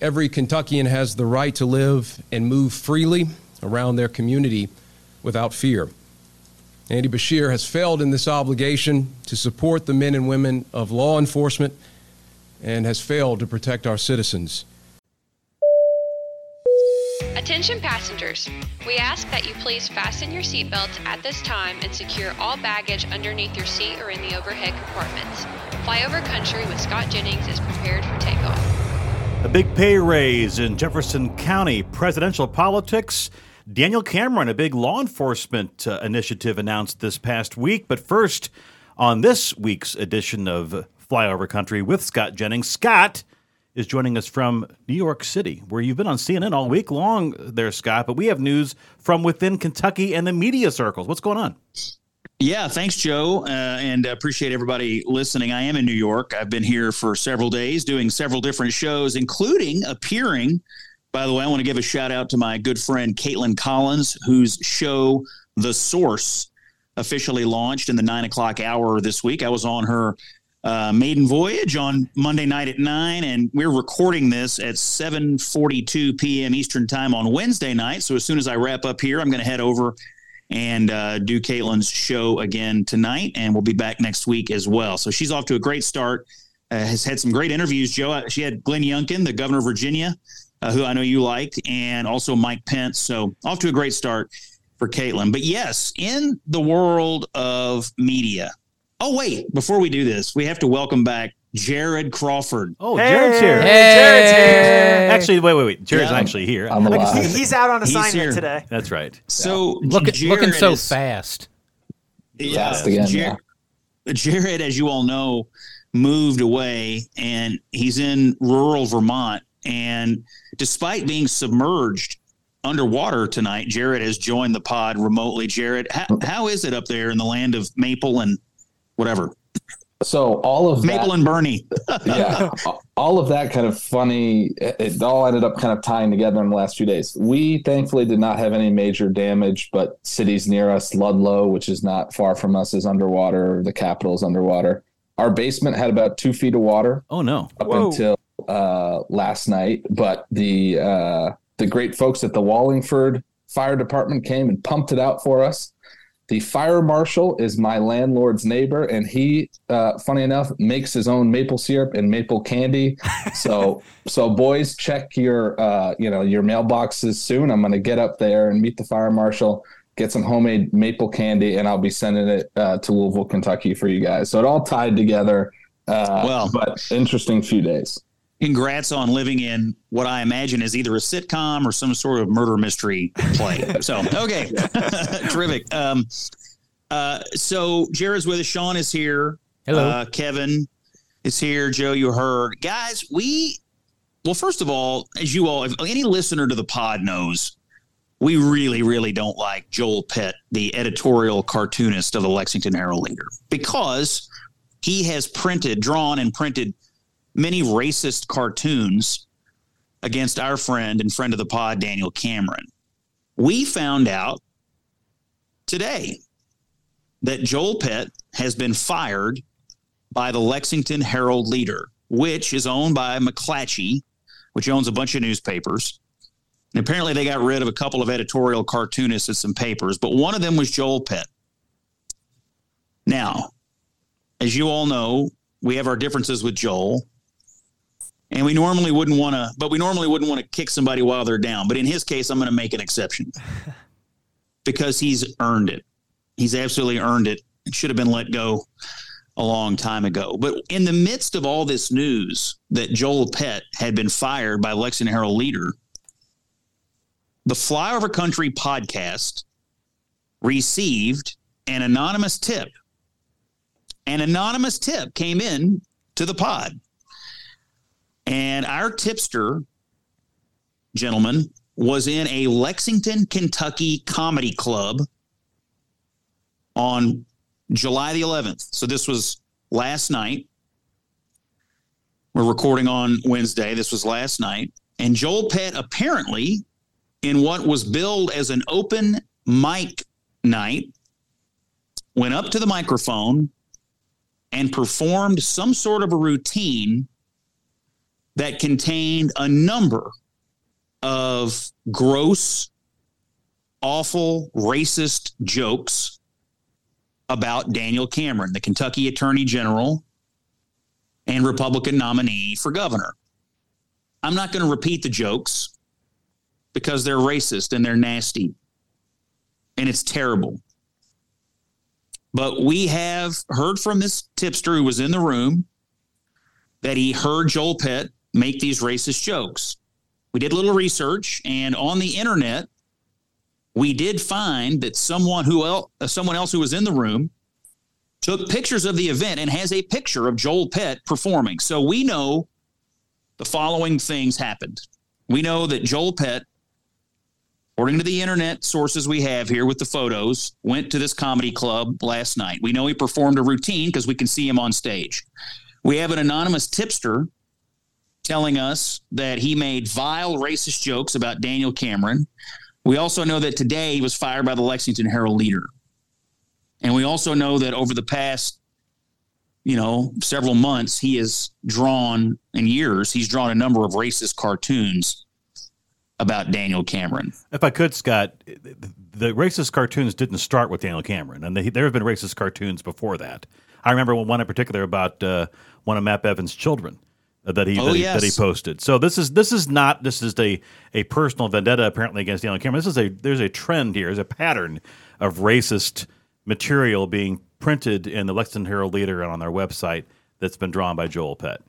every Kentuckian has the right to live and move freely around their community without fear. Andy Beshear has failed in this obligation to support the men and women of law enforcement and has failed to protect our citizens. Attention passengers, we ask that you please fasten your seatbelts at this time and secure all baggage underneath your seat or in the overhead compartments. Flyover Country with Scott Jennings is prepared for takeoff. A big pay raise in Jefferson County presidential politics. Daniel Cameron, a big law enforcement uh, initiative announced this past week. But first, on this week's edition of Flyover Country with Scott Jennings, Scott is joining us from New York City, where you've been on CNN all week long there, Scott. But we have news from within Kentucky and the media circles. What's going on? Yeah, thanks, Joe, uh, and appreciate everybody listening. I am in New York. I've been here for several days doing several different shows, including appearing. By the way, I want to give a shout out to my good friend Kaitlan Collins, whose show, The Source, officially launched in the nine o'clock hour this week. I was on her uh, maiden voyage on Monday night at nine, and we're recording this at 7:42 p.m. Eastern time on Wednesday night. So as soon as I wrap up here, I'm going to head over and uh, do Kaitlan's show again tonight, and we'll be back next week as well. So she's off to a great start. Uh, has had some great interviews. Joe, uh, she had Glenn Youngkin, the governor of Virginia, uh, who I know you like, and also Mike Pence. So off to a great start for Kaitlan. But yes, in the world of media. Oh wait, before we do this, we have to welcome back Jared Crawford. Oh, hey, Jared's here. Hey. Jared's here. Actually, wait, wait, wait. Jared's Yeah, actually here. I'm alive. He's out on He's assignment here. today. That's right. So Look, Jared looking so is- fast. Yeah, Fast again, Jared, Jared, as you all know, moved away and he's in rural Vermont. And despite being submerged underwater tonight, Jared has joined the pod remotely. Jared, how, how is it up there in the land of Maple and whatever? So all of Maple that, and Bernie. yeah, all of that kind of funny. It, it all ended up kind of tying together in the last few days. We thankfully did not have any major damage, but cities near us, Ludlow, which is not far from us, is underwater. The capital is underwater. Our basement had about two feet of water Oh no. up Whoa. until uh, last night, but the uh, the great folks at the Wallingford Fire Department came and pumped it out for us. The fire marshal is my landlord's neighbor, and he, uh, funny enough, makes his own maple syrup and maple candy. So, so boys, check your, uh, you know, your mailboxes soon. I'm going to get up there and meet the fire marshal, get some homemade maple candy, and I'll be sending it uh, to Louisville, Kentucky for you guys. So it all tied together. Uh, Well- but interesting few days. Congrats on living in what I imagine is either a sitcom or some sort of murder mystery play. So, okay, terrific. Um, uh, so Jared's with us. Sean is here. Hello. Uh, Kevin is here. Joe, you heard. Guys, we, well, first of all, as you all, if any listener to the pod knows, we really, really don't like Joel Pett, the editorial cartoonist of the Lexington Herald Leader, because he has printed, drawn, and printed many racist cartoons against our friend and friend of the pod, Daniel Cameron. We found out today that Joel Pett has been fired by the Lexington Herald Leader, which is owned by McClatchy, which owns a bunch of newspapers. And apparently they got rid of a couple of editorial cartoonists and some papers, but one of them was Joel Pett. Now, as you all know, we have our differences with Joel. And we normally wouldn't want to, but we normally wouldn't want to kick somebody while they're down. But in his case, I'm going to make an exception because he's earned it. He's absolutely earned it. It should have been let go a long time ago. But in the midst of all this news that Joel Pett had been fired by Lexington Herald Leader, the Flyover Country podcast received an anonymous tip. An anonymous tip came in to the pod. And our tipster, gentleman, was in a Lexington, Kentucky comedy club on July the 11th. So this was last night. We're recording on Wednesday. This was last night. And Joel Pett apparently, in what was billed as an open mic night, went up to the microphone and performed some sort of a routine that contained a number of gross, awful, racist jokes about Daniel Cameron, the Kentucky Attorney General and Republican nominee for governor. I'm not going to repeat the jokes because they're racist and they're nasty and it's terrible. But we have heard from this tipster who was in the room that he heard Joel Pett make these racist jokes. We did a little research, and on the internet, we did find that someone who el- uh, someone else who was in the room took pictures of the event and has a picture of Joel Pett performing. So we know the following things happened. We know that Joel Pett according to the internet sources we have here with the photos, went to this comedy club last night. We know he performed a routine because we can see him on stage. We have an anonymous tipster telling us that he made vile racist jokes about Daniel Cameron. We also know that today he was fired by the Lexington Herald Leader. And we also know that over the past, you know, several months, he has drawn, in years, he's drawn a number of racist cartoons about Daniel Cameron. If I could, Scott, the racist cartoons didn't start with Daniel Cameron, and there have been racist cartoons before that. I remember one in particular about uh, one of Matt Bevin's children that he, oh, that, he yes. that he posted. So this is this is not this is a a personal vendetta apparently against Daniel Cameron. This is a there's a trend here, there's a pattern of racist material being printed in the Lexington Herald Leader and on their website that's been drawn by Joel Pett.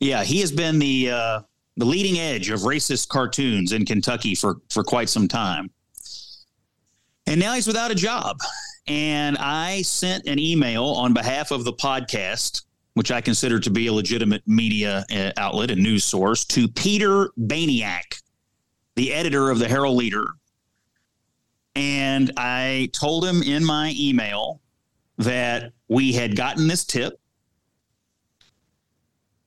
Yeah, he has been the uh, the leading edge of racist cartoons in Kentucky for for quite some time. And now he's without a job. And I sent an email on behalf of the podcast, which I consider to be a legitimate media uh, outlet and news source, to Peter Baniak, the editor of the Herald Leader. And I told him in my email that we had gotten this tip,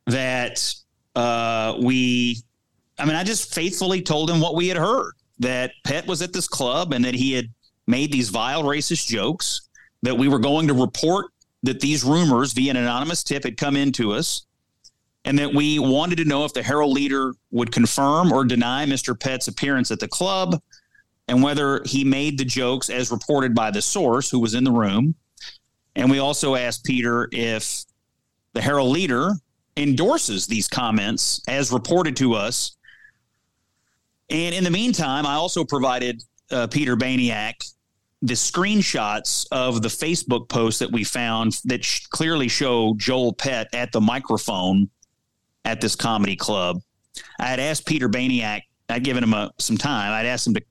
that uh, we, I mean, I just faithfully told him what we had heard that Pett was at this club and that he had made these vile racist jokes, that we were going to report that these rumors via an anonymous tip had come into us, and that we wanted to know if the Herald leader would confirm or deny Mr. Pett's appearance at the club and whether he made the jokes as reported by the source who was in the room. And we also asked Peter if the Herald leader endorses these comments as reported to us. And in the meantime, I also provided uh, Peter Baniak the screenshots of the Facebook post that we found that sh- clearly show Joel Pett at the microphone at this comedy club. I had asked Peter Baniak, I'd given him a, some time. I'd asked him to,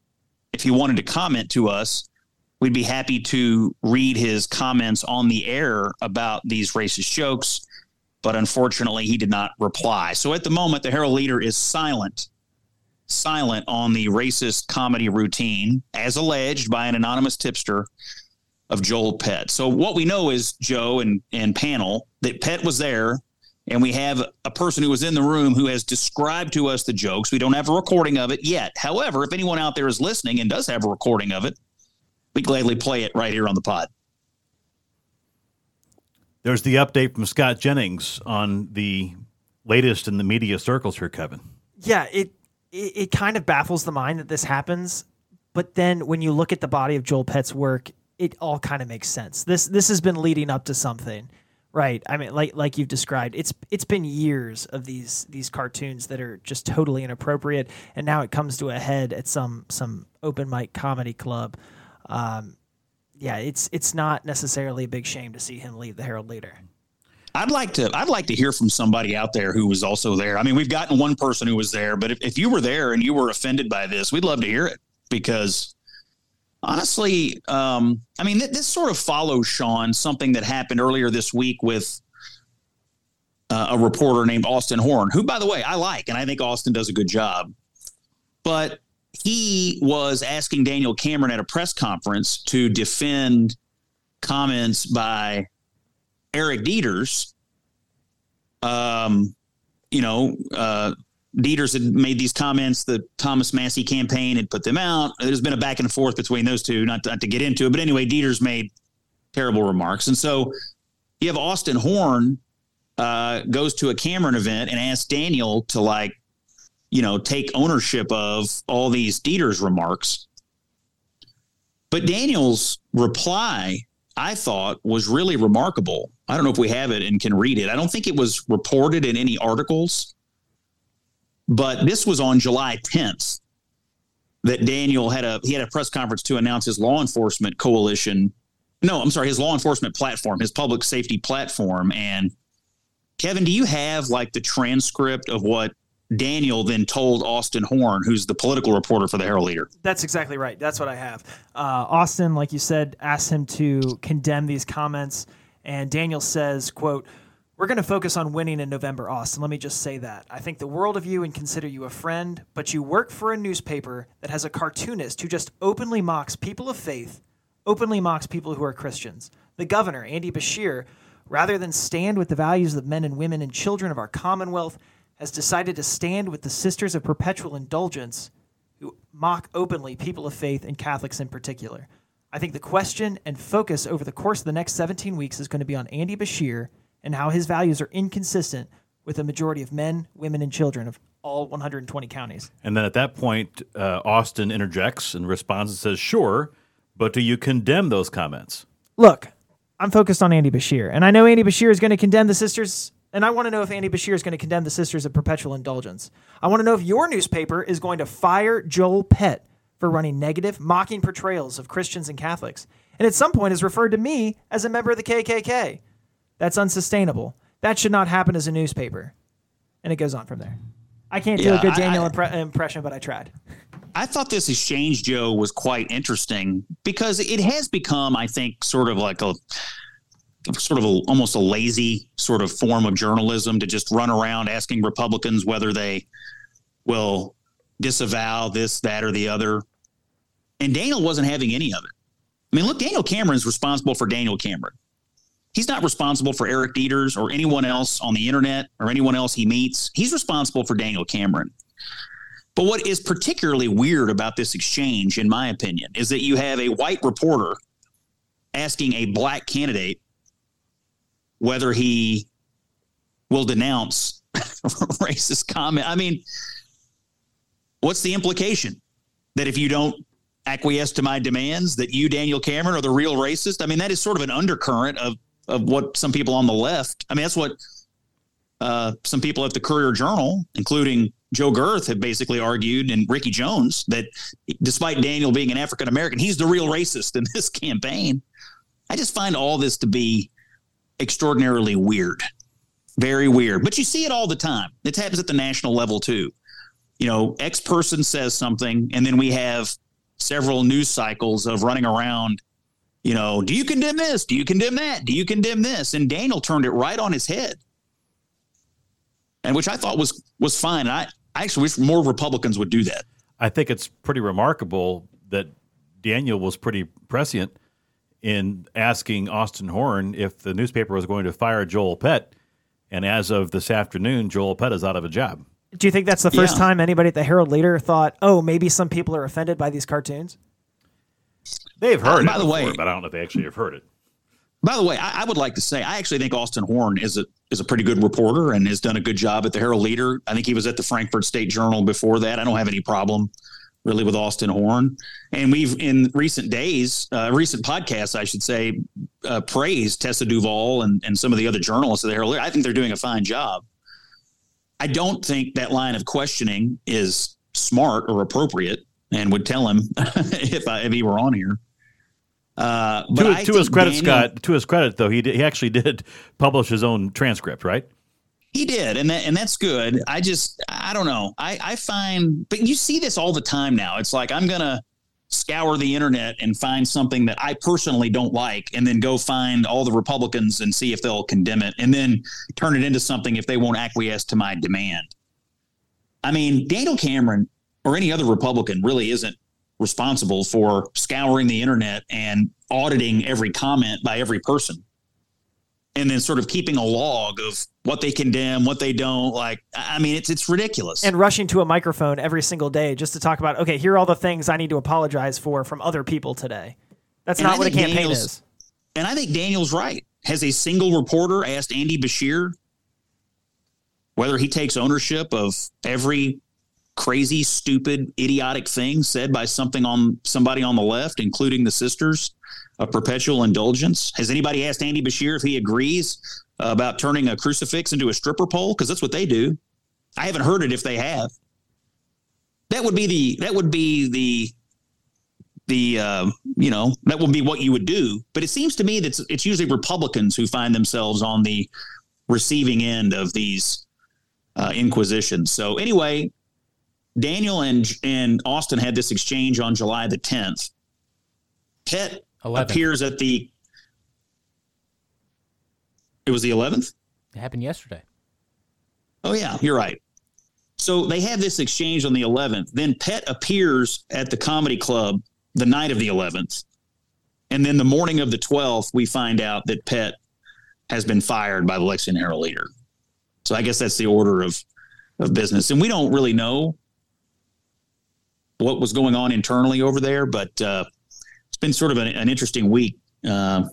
if he wanted to comment to us, we'd be happy to read his comments on the air about these racist jokes but unfortunately he did not reply. So at the moment, the Herald Leader is silent, silent on the racist comedy routine, as alleged by an anonymous tipster of Joel Pett. So what we know is Joe and and panel that Pett was there, and we have a person who was in the room who has described to us the jokes. We don't have a recording of it yet. However, if anyone out there is listening and does have a recording of it, we gladly play it right here on the pod. There's the update from Scott Jennings on the latest in the media circles here, Kevin. Yeah, it, it it kind of baffles the mind that this happens, but then when you look at the body of Joel Pett's work, it all kind of makes sense. This this has been leading up to something, right? I mean, like like you've described, it's it's been years of these these cartoons that are just totally inappropriate, and now it comes to a head at some some open mic comedy club. Um, yeah, it's it's not necessarily a big shame to see him leave the Herald Leader. I'd like to I'd like to hear from somebody out there who was also there. I mean, we've gotten one person who was there, but if, if you were there and you were offended by this, we'd love to hear it because honestly, um, I mean, th- this sort of follows Sean something that happened earlier this week with uh, a reporter named Austin Horn, who, by the way, I like, and I think Austin does a good job. But he was asking Daniel Cameron at a press conference to defend comments by Eric Deters. Um, you know, uh, Deters had made these comments. The Thomas Massie campaign had put them out. There's been a back and forth between those two, not to, not to get into it, but anyway, Deters made terrible remarks, and so you have Austin Horn uh, goes to a Cameron event and asks Daniel to like, you know, take ownership of all these Dieter's remarks. But Daniel's reply, I thought, was really remarkable. I don't know if we have it and can read it. I don't think it was reported in any articles, but this was on July 10th that Daniel had a he had a press conference to announce his law enforcement coalition. No, I'm sorry, his law enforcement platform, his public safety platform. And Kevin, do you have like the transcript of what Daniel then told Austin Horn, who's the political reporter for the Herald Leader? That's exactly right. That's what I have. Uh, Austin, like you said, asked him to condemn these comments, and Daniel says, "quote." We're going to focus on winning in November, Austin. Let me just say that. I think the world of you and consider you a friend, but you work for a newspaper that has a cartoonist who just openly mocks people of faith, openly mocks people who are Christians. The governor, Andy Beshear, rather than stand with the values of men and women and children of our Commonwealth, has decided to stand with the Sisters of Perpetual Indulgence, who mock openly people of faith and Catholics in particular. I think the question and focus over the course of the next 17 weeks is going to be on Andy Beshear and how his values are inconsistent with a majority of men, women, and children of all 120 counties. And then at that point, uh, Austin interjects and responds and says, Sure, but do you condemn those comments? Look, I'm focused on Andy Beshear, and I know Andy Beshear is going to condemn the sisters, and I want to know if Andy Beshear is going to condemn the Sisters of Perpetual Indulgence. I want to know if your newspaper is going to fire Joel Pett for running negative, mocking portrayals of Christians and Catholics, and at some point has referred to me as a member of the KKK. That's unsustainable. That should not happen as a newspaper. And it goes on from there. I can't do Yeah, a good Daniel I- impre- impression, but I tried. I thought this exchange, Joe, was quite interesting because it has become, I think, sort of like a sort of a, almost a lazy sort of form of journalism to just run around asking Republicans whether they will disavow this, that, or the other. And Daniel wasn't having any of it. I mean, look, Daniel Cameron's responsible for Daniel Cameron. He's not responsible for Eric Deters or anyone else on the internet or anyone else he meets. He's responsible for Daniel Cameron. But what is particularly weird about this exchange, in my opinion, is that you have a white reporter asking a black candidate whether he will denounce racist comment. I mean, what's the implication? That if you don't acquiesce to my demands, that you, Daniel Cameron, are the real racist? I mean, that is sort of an undercurrent of of what some people on the left. I mean, that's what uh, some people at the Courier Journal, including Joe Gerth, have basically argued, and Ricky Jones, that despite Daniel being an African American, he's the real racist in this campaign. I just find all this to be extraordinarily weird, very weird. But you see it all the time. It happens at the national level too. You know, X person says something, and then we have several news cycles of running around. You know, do you condemn this? Do you condemn that? Do you condemn this? And Daniel turned it right on his head and which I thought was was fine. And I, I actually wish more Republicans would do that. I think it's pretty remarkable that Daniel was pretty prescient in asking Austin Horn if the newspaper was going to fire Joel Pett. And as of this afternoon, Joel Pett is out of a job. Do you think that's the first Yeah. time anybody at the Herald Leader thought, oh, maybe some people are offended by these cartoons? They've heard Uh, it by the before, way- but I don't know if they actually have heard it. By the way, I, I would like to say I actually think Austin Horn is a is a pretty good reporter and has done a good job at the Herald Leader. I think he was at the Frankfort State Journal before that. I don't have any problem really with Austin Horn. And we've in recent days, uh, recent podcasts, I should say, uh, praised Tessa Duvall and, and some of the other journalists at the Herald I think they're doing a fine job. I don't think that line of questioning is smart or appropriate, and would tell him if I, if he were on here. Uh, but To, to his credit, Daniel- Scott. To his credit, though, he did, he actually did publish his own transcript, right? He did, and that and that's good. I just I don't know. I I find, but you see this all the time now. It's like I'm gonna scour the internet and find something that I personally don't like, and then go find all the Republicans and see if they'll condemn it, and then turn it into something if they won't acquiesce to my demand. I mean, Daniel Cameron or any other Republican really isn't responsible for scouring the internet and auditing every comment by every person and then sort of keeping a log of what they condemn, what they don't like. I mean, it's it's ridiculous. And rushing to a microphone every single day just to talk about, okay, here are all the things I need to apologize for from other people today. That's And not I what a campaign Daniel's- is. and I think Daniel's right. Has a single reporter asked Andy Beshear whether he takes ownership of every crazy, stupid, idiotic thing said by something on somebody on the left, including the sisters of perpetual indulgence. Has anybody asked Andy Beshear if he agrees about turning a crucifix into a stripper pole? Because that's what they do. I haven't heard it if they have. That would be the that would be the the uh, you know that would be what you would do. But it seems to me that it's, it's usually Republicans who find themselves on the receiving end of these uh, inquisitions. So anyway, Daniel and and Austin had this exchange on July the 10th. Pett 11th. appears at the. It was the 11th. It happened yesterday. Oh yeah, you're right. So they have this exchange on the 11th. Then Pett appears at the comedy club the night of the 11th. And then the morning of the 12th, we find out that Pett has been fired by the Lexington Herald leader. So I guess that's the order of, of business. And we don't really know what was going on internally over there, but uh, it's been sort of an, an interesting week uh,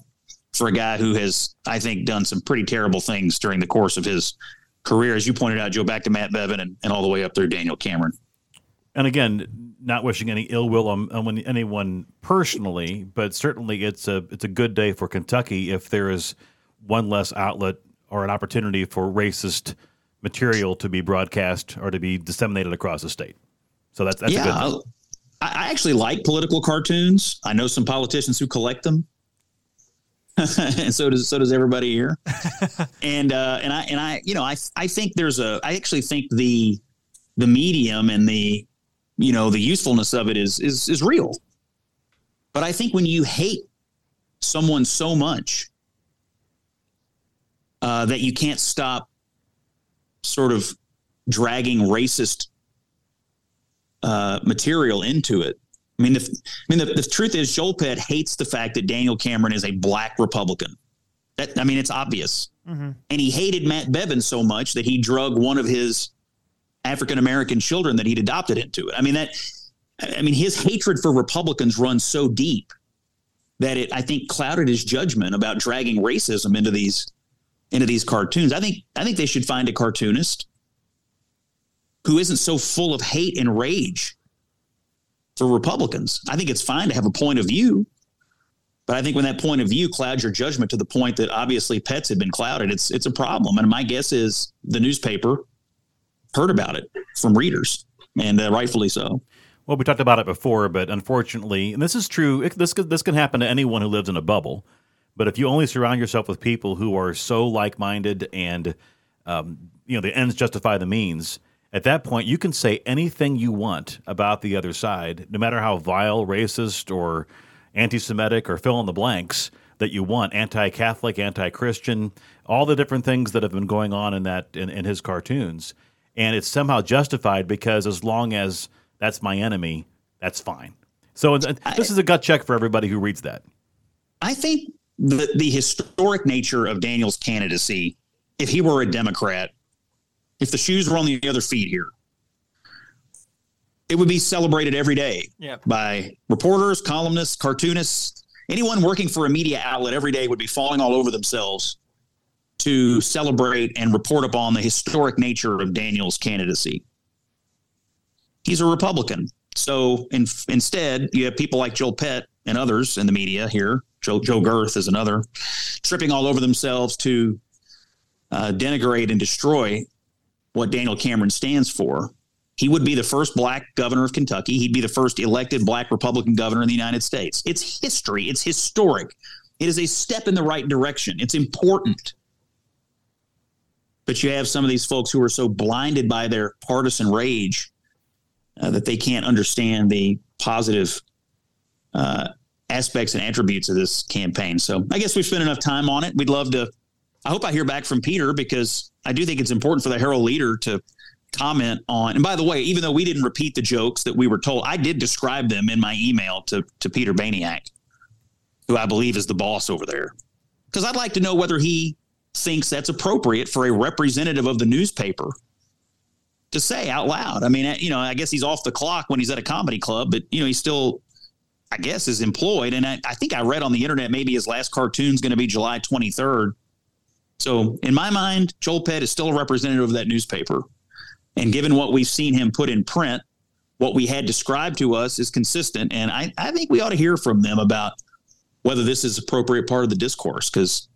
for a guy who has, I think, done some pretty terrible things during the course of his career, as you pointed out, Joe, back to Matt Bevin and, and all the way up through Daniel Cameron. And again, not wishing any ill will on, on anyone personally, but certainly it's a it's a good day for Kentucky if there is one less outlet or an opportunity for racist material to be broadcast or to be disseminated across the state. So that's that's yeah. I actually like political cartoons. I know some politicians who collect them. And so does so does everybody here. and uh, and I and I you know I I think there's a I actually think the the medium and the you know the usefulness of it is is is real. But I think when you hate someone so much uh, that you can't stop sort of dragging racist uh, material into it, I mean, the, I mean, the, the truth is, Joel Pett hates the fact that Daniel Cameron is a black Republican. That I mean, it's obvious. Mm-hmm. And he hated Matt Bevin so much that he drug one of his African American children that he'd adopted into it. I mean, that I mean, his hatred for Republicans runs so deep that it, I think, clouded his judgment about dragging racism into these into these cartoons. I think I think they should find a cartoonist who isn't so full of hate and rage for Republicans. I think it's fine to have a point of view, but I think when that point of view clouds your judgment to the point that obviously Pett's had been clouded, it's it's a problem. And my guess is the newspaper heard about it from readers, and uh, rightfully so. Well, we talked about it before, but unfortunately, and this is true. It, this this can happen to anyone who lives in a bubble. But if you only surround yourself with people who are so like-minded and um, you know the ends justify the means, at that point, you can say anything you want about the other side, no matter how vile, racist, or anti Semitic, or fill in the blanks that you want anti Catholic, anti Christian, all the different things that have been going on in, that, in, in his cartoons. And it's somehow justified because as long as that's my enemy, that's fine. So this is a gut check for everybody who reads that. I think the, the historic nature of Daniel's candidacy, if he were a Democrat, if the shoes were on the other feet here, it would be celebrated every day yep. by reporters, columnists, cartoonists, anyone working for a media outlet every day would be falling all over themselves to celebrate and report upon the historic nature of Daniel's candidacy. He's a Republican. So in, instead, you have people like Joel Pett and others in the media here. Joe, Joe Gerth is another, tripping all over themselves to uh, denigrate and destroy what Daniel Cameron stands for. He would be the first black governor of Kentucky. He'd be the first elected black Republican governor in the United States. It's history, it's historic. It is a step in the right direction. It's important. But you have some of these folks who are so blinded by their partisan rage uh, that they can't understand the positive uh, aspects and attributes of this campaign. So I guess we've spent enough time on it. We'd love to. I hope I hear back from Peter because I do think it's important for the Herald leader to comment on. And by the way, even though we didn't repeat the jokes that we were told, I did describe them in my email to to Peter Baniak, who I believe is the boss over there, because I'd like to know whether he thinks that's appropriate for a representative of the newspaper to say out loud. I mean, you know, I guess he's off the clock when he's at a comedy club, but you know, he's still, I guess, is employed. And I, I think I read on the internet maybe his last cartoon's going to be July 23rd So, in my mind, Joel Pett is still a representative of that newspaper. And given what we've seen him put in print, what we had described to us is consistent. And I, I think we ought to hear from them about whether this is appropriate part of the discourse because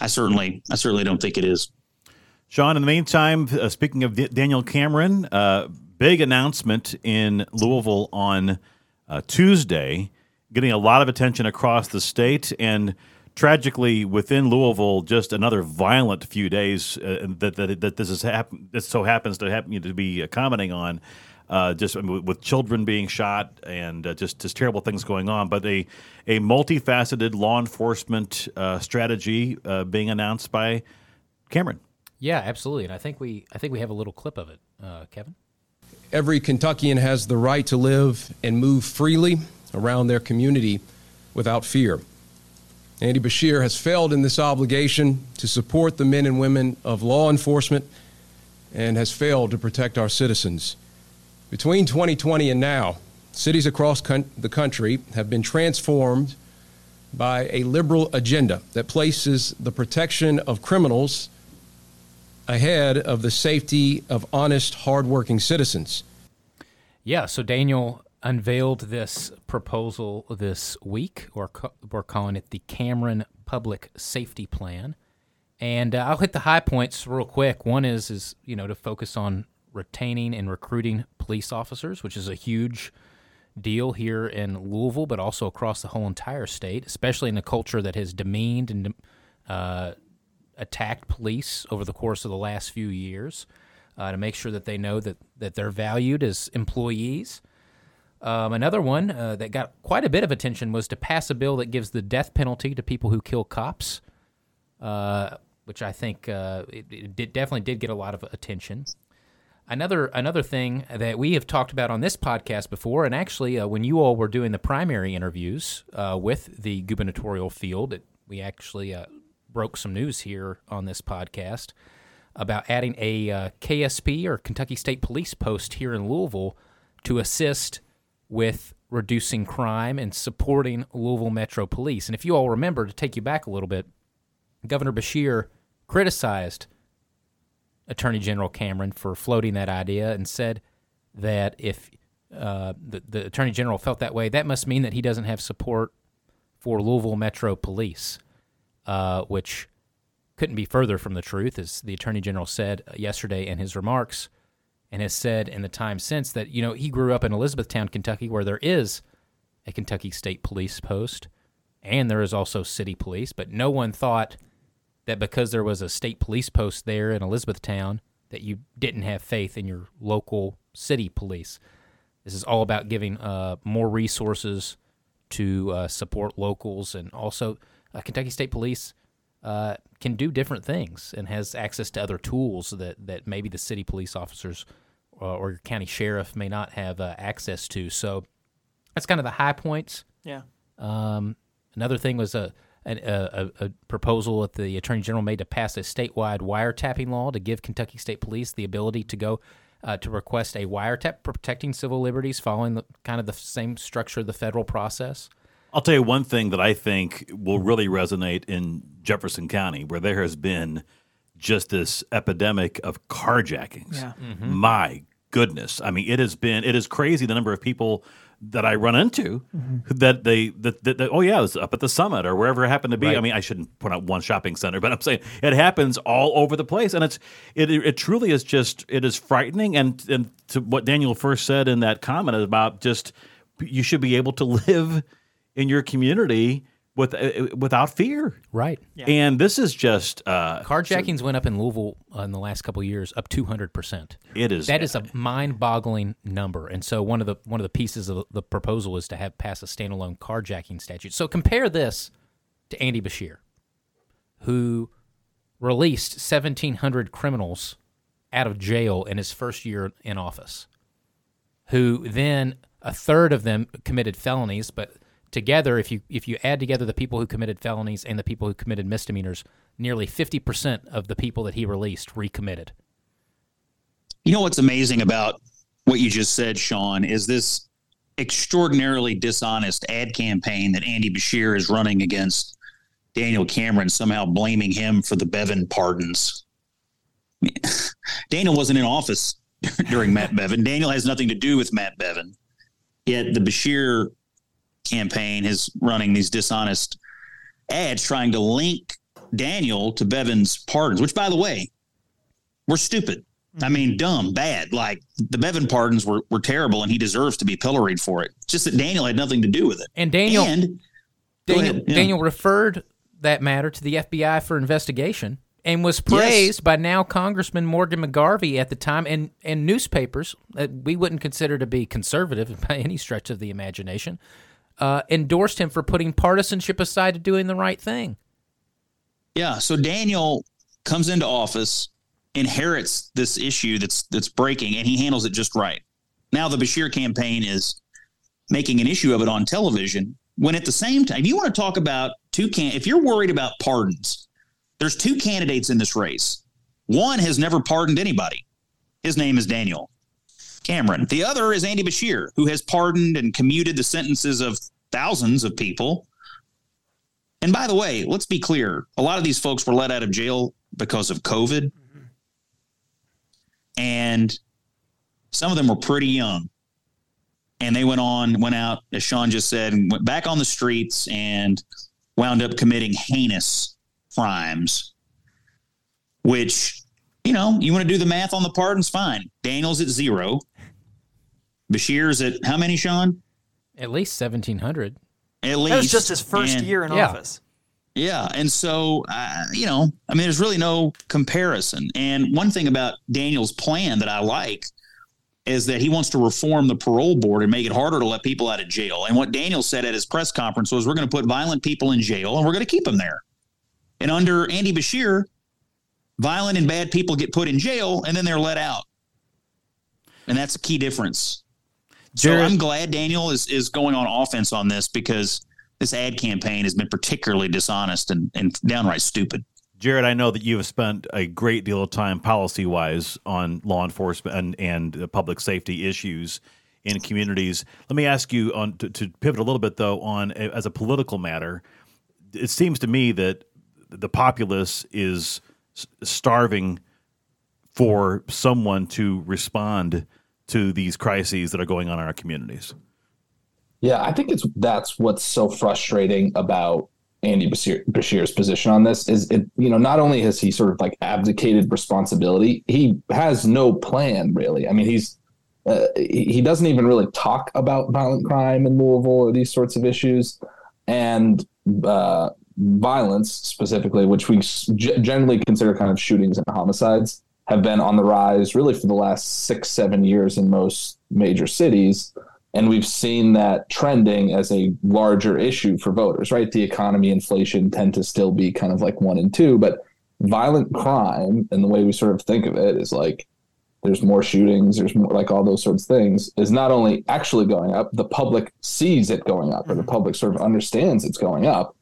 I certainly, I certainly don't think it is. Sean, in the meantime, uh, speaking of D- Daniel Cameron, uh, big announcement in Louisville on uh, Tuesday, getting a lot of attention across the state. And tragically, within Louisville, just another violent few days uh, that, that, that this is happen- this so happens to happen to be commenting on. Uh, just I mean, with children being shot and uh, just just terrible things going on, but a a multifaceted law enforcement uh, strategy uh, being announced by Cameron. Yeah, absolutely, and I think we I think we have a little clip of it, uh, Kevin. Every Kentuckian has the right to live and move freely around their community without fear. Andy Beshear has failed in this obligation to support the men and women of law enforcement and has failed to protect our citizens. Between 2020 and now, cities across con- the country have been transformed by a liberal agenda that places the protection of criminals ahead of the safety of honest, hardworking citizens. Yeah, so Daniel unveiled this proposal this week, or we're calling it the Cameron Public Safety Plan. And uh, I'll hit the high points real quick. One is is you know to focus on retaining and recruiting police officers, which is a huge deal here in Louisville, but also across the whole entire state, especially in a culture that has demeaned and uh, attacked police over the course of the last few years. Uh, to make sure that they know that, that they're valued as employees. Um, another one uh, that got quite a bit of attention was to pass a bill that gives the death penalty to people who kill cops, uh, which I think uh, it, it did, definitely did get a lot of attention. Another another thing that we have talked about on this podcast before, and actually uh, when you all were doing the primary interviews uh, with the gubernatorial field, it, we actually uh, broke some news here on this podcast about adding a KSP or Kentucky State Police post here in Louisville to assist with reducing crime and supporting Louisville Metro Police. And if you all remember, to take you back a little bit, Governor Beshear criticized Attorney General Cameron for floating that idea and said that if uh, the, the Attorney General felt that way, that must mean that he doesn't have support for Louisville Metro Police, uh, which couldn't be further from the truth, as the Attorney General said yesterday in his remarks, and has said in the time since that you know he grew up in Elizabethtown, Kentucky, where there is a Kentucky State Police post, and there is also city police, but no one thought that because there was a state police post there in Elizabethtown that you didn't have faith in your local city police. This is all about giving uh, more resources to uh, support locals, and also uh, Kentucky State Police uh, can do different things and has access to other tools that that maybe the city police officers uh, or your county sheriff may not have uh, access to. So that's kind of the high points. Yeah. Um, another thing was a a, a, a, proposal that the attorney general made to pass a statewide wiretapping law to give Kentucky State Police the ability to go uh, to request a wiretap protecting civil liberties, following the kind of the same structure of the federal process. I'll tell you one thing that I think will really resonate in Jefferson County, where there has been just this epidemic of carjackings. Yeah. Mm-hmm. My goodness. I mean, it has been, it is crazy the number of people that I run into mm-hmm. that they that, that, that, oh yeah, it was up at the summit or wherever it happened to be. Right. I mean, I shouldn't point out one shopping center, but I'm saying it happens all over the place, and it's it it truly is just it is frightening. And and to what Daniel first said in that comment about just you should be able to live in your community with uh, without fear. Right. Yeah. And this is just uh, carjackings so, went up in Louisville uh, in the last couple years, up two hundred percent. It is that bad. is a mind-boggling number. And so one of the one of the pieces of the proposal is to have pass a standalone carjacking statute. So compare this to Andy Beshear, who released seventeen hundred criminals out of jail in his first year in office, who then a third of them committed felonies, but together, if you if you add together the people who committed felonies and the people who committed misdemeanors, nearly fifty percent of the people that he released recommitted. You know what's amazing about what you just said, Sean, is this extraordinarily dishonest ad campaign that Andy Beshear is running against Daniel Cameron somehow blaming him for the Bevin pardons. Daniel wasn't in office during Matt Bevin. Daniel has nothing to do with Matt Bevin. Yet the Beshear campaign is running these dishonest ads trying to link Daniel to Bevin's pardons, which, by the way, were stupid. I Mm-hmm. mean, dumb, bad. Like the Bevin pardons were, were terrible, and he deserves to be pilloried for it. It's just that Daniel had nothing to do with it. And Daniel and Daniel, ahead. Daniel referred that matter to the FBI for investigation and was praised by now Congressman Morgan McGarvey at the time and, and newspapers that we wouldn't consider to be conservative by any stretch of the imagination uh, endorsed him for putting partisanship aside to doing the right thing. Yeah. So Daniel comes into office, inherits this issue that's that's breaking, and he handles it just right. Now the Beshear campaign is making an issue of it on television. When at the same time, you want to talk about two can, if you're worried about pardons, there's two candidates in this race. One has never pardoned anybody. His name is Daniel Cameron. The other is Andy Beshear, who has pardoned and commuted the sentences of thousands of people. And by the way, let's be clear a lot of these folks were let out of jail because of COVID. And some of them were pretty young. And they went on, went out, as Sean just said, and went back on the streets and wound up committing heinous crimes, which, you know, you want to do the math on the pardons, fine. Daniel's at zero. Beshear's at how many, Sean? At least 1,700. At least. That was just his first And- year in yeah. office. Yeah. And so, uh, you know, I mean, there's really no comparison. And one thing about Daniel's plan that I like is that he wants to reform the parole board and make it harder to let people out of jail. And what Daniel said at his press conference was we're going to put violent people in jail and we're going to keep them there. And under Andy Beshear, violent and bad people get put in jail and then they're let out. And that's a key difference. So Jared- I'm glad Daniel is is going on offense on this because this ad campaign has been particularly dishonest and, and downright stupid. Jared, I know that you have spent a great deal of time policy wise on law enforcement and, and public safety issues in communities. Let me ask you on to, to pivot a little bit though on a, as a political matter. It seems to me that the populace is starving for someone to respond to these crises that are going on in our communities. Yeah, I think it's that's what's so frustrating about Andy Beshear, Beshear's position on this is it. You know, not only has he sort of like abdicated responsibility, he has no plan really. I mean, he's uh, he doesn't even really talk about violent crime in Louisville or these sorts of issues, and uh, violence specifically, which we generally consider kind of shootings and homicides, have been on the rise really for the last six seven years in most major cities. And we've seen that trending as a larger issue for voters, right? The economy, inflation tend to still be kind of like one and two, but violent crime and the way we sort of think of it is like there's more shootings, there's more like all those sorts of things is not only actually going up, the public sees it going up or the public sort of understands it's going up.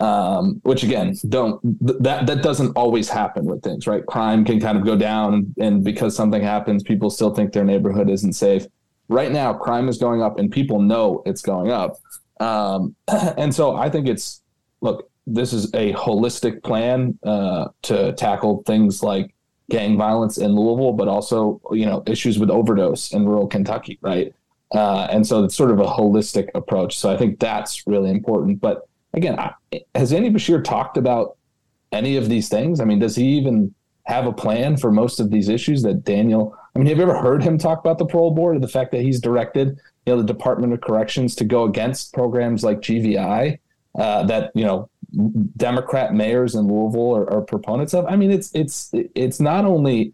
Um, which again, don't th- that that doesn't always happen with things, right? Crime can kind of go down, and because something happens, people still think their neighborhood isn't safe. Right now crime is going up and people know it's going up. Um, and so i think it's look this is a holistic plan uh, to tackle things like gang violence in louisville but also you know issues with overdose in rural kentucky right? Uh, and so it's sort of a holistic approach. So i think that's really important. But again has andy beshear talked about any of these things i mean does he even have a plan for most of these issues that daniel I mean, have you ever heard him talk about the parole board or the fact that he's directed, you know, the Department of Corrections to go against programs like GVI uh, that you know Democrat mayors in Louisville are, are proponents of? I mean, it's it's it's not only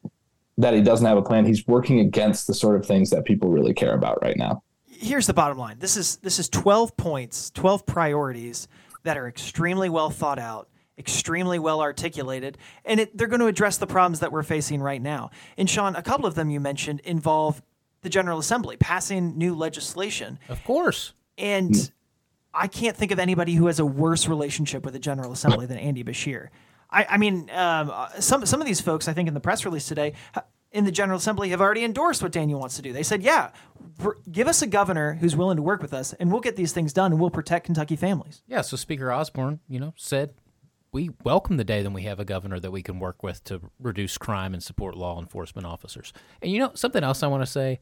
that he doesn't have a plan; he's working against the sort of things that people really care about right now. Here's the bottom line. This is this is 12 points, 12 priorities that are extremely well thought out, extremely well articulated, and it, they're going to address the problems that we're facing right now. And Sean, a couple of them you mentioned involve the General Assembly passing new legislation. Of course. And I can't think of anybody who has a worse relationship with the General Assembly than Andy Beshear. I, I mean, um, uh, some some of these folks, I think, in the press release today, in the General Assembly, have already endorsed what Daniel wants to do. They said, "Yeah, give us a governor who's willing to work with us, and we'll get these things done, and we'll protect Kentucky families." Yeah, so Speaker Osborne, you know, said we welcome the day that we have a governor that we can work with to reduce crime and support law enforcement officers. And you know, something else I want to say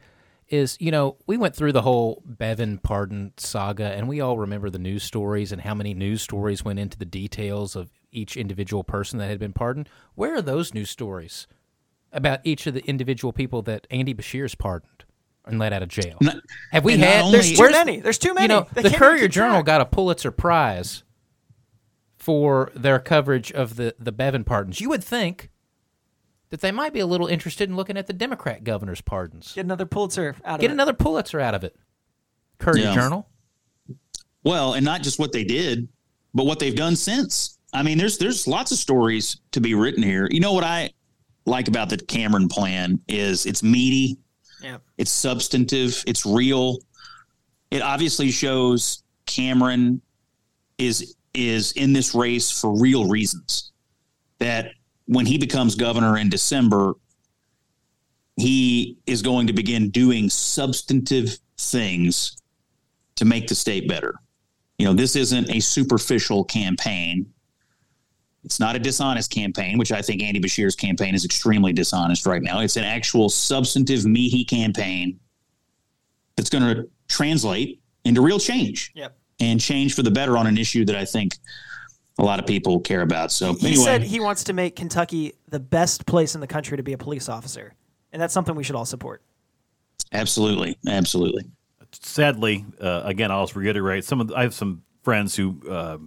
is, you know, we went through the whole Bevin pardon saga, and we all remember the news stories and how many news stories went into the details of each individual person that had been pardoned. Where are those news stories about each of the individual people that Andy Beshear's pardoned and let out of jail? Not- Have we had? only- There's too many. There's too many. You know, They the Courier Journal track. got a Pulitzer Prize for their coverage of the the Bevin pardons. You would think that they might be a little interested in looking at the Democrat governor's pardons. Get another Pulitzer out of Get it. another Pulitzer out of it. Courier Yeah. Journal. Well, and not just what they did, but what they've done since. I mean, there's there's lots of stories to be written here. You know what I like about the Cameron plan is it's meaty, Yeah. it's substantive, it's real. It obviously shows Cameron is is in this race for real reasons. That when he becomes governor in December, he is going to begin doing substantive things to make the state better. You know, this isn't a superficial campaign. It's not a dishonest campaign, which I think Andy Beshear's campaign is extremely dishonest right now. It's an actual substantive, meaty campaign that's going to translate into real change Yep. and change for the better on an issue that I think a lot of people care about. So He anyway, said he wants to make Kentucky the best place in the country to be a police officer, and that's something we should all support. absolutely, absolutely. sadly, uh, again, I'll just reiterate. Some of the, I have some friends who uh,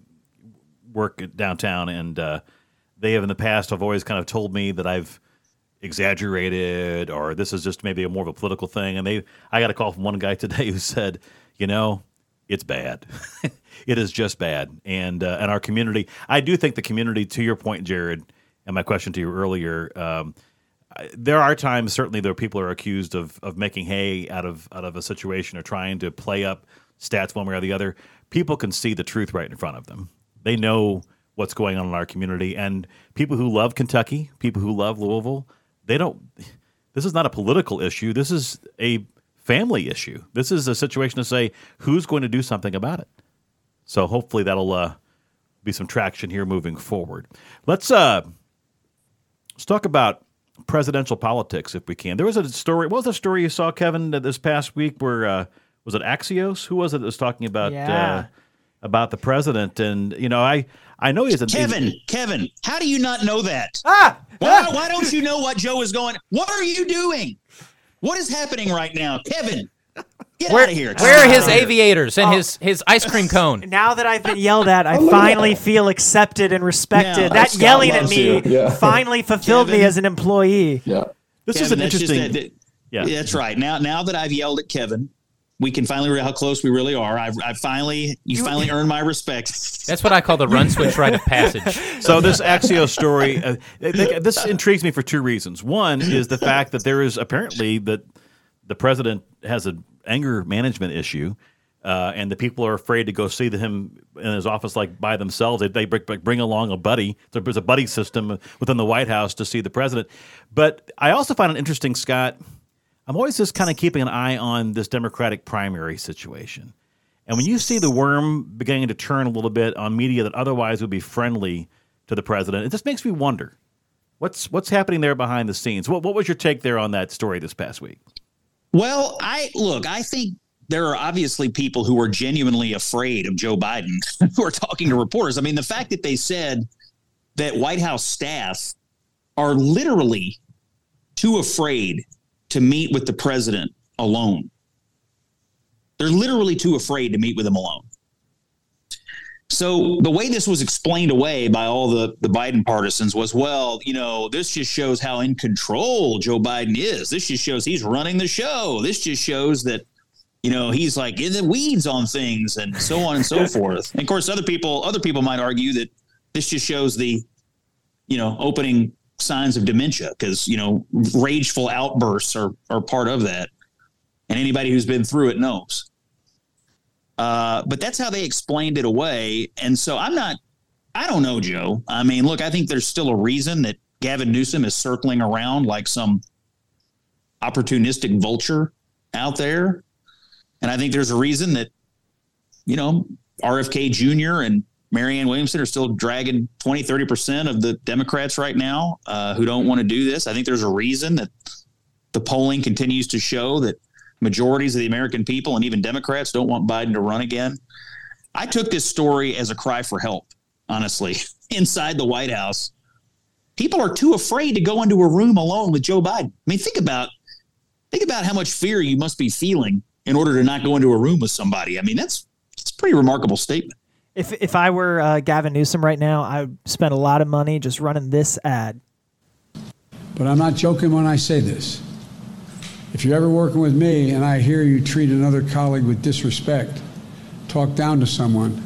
work downtown, and uh, they have in the past have always kind of told me that I've exaggerated, or this is just maybe a more of a political thing. And they, I got a call from one guy today who said, you know, it's bad. it is just bad, and uh, and our community. I do think the community. To your point, Jared, and my question to you earlier. Um, there are times certainly there people are accused of of making hay out of out of a situation or trying to play up stats one way or the other. People can see the truth right in front of them. They know what's going on in our community, and people who love Kentucky, people who love Louisville, they don't. This is not a political issue. This is a family issue. This is a situation to say who's going to do something about it. So hopefully that'll uh, be some traction here moving forward. Let's uh, let's talk about presidential politics if we can. There was a story. What was the story you saw, Kevin, this past week? Where uh, was it Axios? Who was it that was talking about Yeah. uh, about the president? And you know, I I know he's a Kevin, Kevin, how do you not know that? Ah! Why, why don't you know what Joe is going? What are you doing? What is happening right now, Kevin? Get Where, out of here. where are his Get out of here. aviators and Oh. his, his ice cream cone? Now that I've been yelled at, I finally feel accepted and respected. Now, that Scott yelling at me. Yeah. finally fulfilled me as an employee. Yeah. This is an interesting. that- that- yeah. that's right. Now, now that I've yelled at Kevin, we can finally realize how close we really are. I've, I've finally, you, finally earned my respect. That's what I call the run switch rite of passage. So this Axios story, uh, th- th- this intrigues me for two reasons. One is the fact that there is apparently that the president has an anger management issue, uh, and the people are afraid to go see the, him in his office like by themselves. They, they bring, bring along a buddy. So there's a buddy system within the White House to see the president. But I also find it interesting, Scott. I'm always just kind of keeping an eye on this Democratic primary situation. And when you see the worm beginning to turn a little bit on media that otherwise would be friendly to the president, it just makes me wonder what's what's happening there behind the scenes. What what was your take there on that story this past week? Well, I look, I think there are obviously people who are genuinely afraid of Joe Biden who are talking to reporters. I mean, the fact that they said that White House staff are literally too afraid to meet with the president alone. They're literally too afraid to meet with him alone. So the way this was explained away by all the, the Biden partisans was, well, you know, this just shows how in control Joe Biden is. This just shows he's running the show. This just shows that, you know, he's like in the weeds on things and so on and so forth. And of course, other people other people might argue that this just shows the, you know, opening signs of dementia because you know rageful outbursts are are part of that, and anybody who's been through it knows. Uh, but that's how they explained it away. And so I'm not, I don't know, Joe. I mean, look, I think there's still a reason that Gavin Newsom is circling around like some opportunistic vulture out there. And I think there's a reason that, you know, RFK Jr. and Marianne Williamson are still dragging 20, 30% of the Democrats right now uh, who don't want to do this. I think there's a reason that the polling continues to show that majorities of the American people and even Democrats don't want Biden to run again. I took this story as a cry for help, honestly, inside the White House. People are too afraid to go into a room alone with Joe Biden. I mean, think about think about how much fear you must be feeling in order to not go into a room with somebody. I mean, that's it's a pretty remarkable statement. If if I were uh, Gavin Newsom right now, I would spend a lot of money just running this ad. But I'm not joking when I say this. If you're ever working with me and I hear you treat another colleague with disrespect, talk down to someone,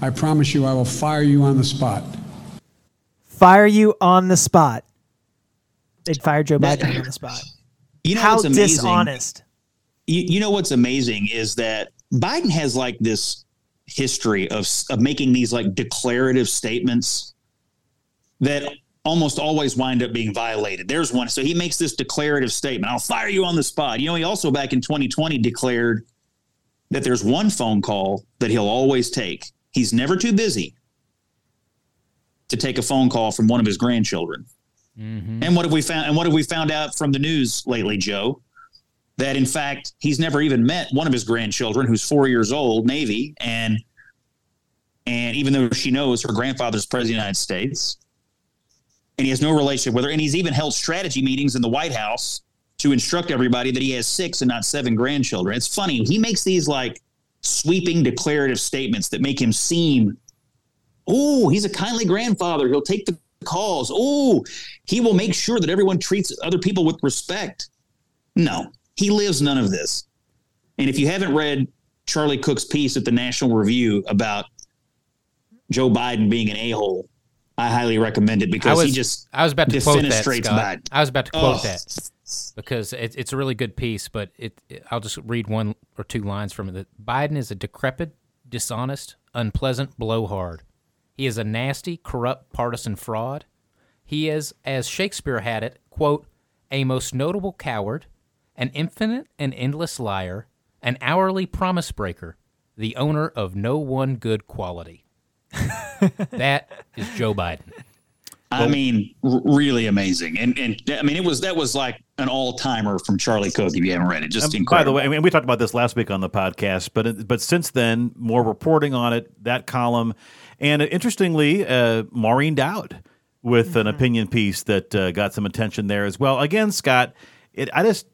I promise you I will fire you on the spot. Fire you on the spot. They'd fire Joe Biden on the spot. You know How what's amazing? dishonest. You, you know what's amazing is that Biden has like this history of of making these like declarative statements that almost always wind up being violated. There's one. So he makes this declarative statement I'll fire you on the spot. You know, he also back in 2020 declared that there's one phone call that he'll always take. He's never too busy to take a phone call from one of his grandchildren. Mm-hmm. And what have we found? And what have we found out from the news lately, Joe? That in fact he's never even met one of his grandchildren, who's four years old, Navy, and and even though she knows her grandfather's president of the United States, and he has no relationship with her, and he's even held strategy meetings in the White House to instruct everybody that he has six and not seven grandchildren. It's funny he makes these like sweeping declarative statements that make him seem, oh, he's a kindly grandfather. He'll take the calls. Oh, he will make sure that everyone treats other people with respect. No, he lives none of this. And if you haven't read Charlie Cooke's piece at the National Review about Joe Biden being an a hole, I highly recommend it because was he just I was about to quote that, Scott. Biden. I was about to quote that because it, it's a really good piece. But it, it- I'll just read one or two lines from it. Biden is a decrepit, dishonest, unpleasant blowhard. He is a nasty, corrupt partisan fraud. He is, as Shakespeare had it, quote, a most notable coward, an infinite and endless liar, an hourly promise breaker, the owner of no one good quality. that is Joe Biden. I mean, r- really amazing. And and I mean, it was that was like an all timer from Charlie Cooke. If you haven't read it, just Um, by the way, I mean, we talked about this last week on the podcast, but but since then, more reporting on it, that column, and interestingly, uh, Maureen Dowd with an opinion piece that uh, got some attention there as well. Again, Scott, it, I just,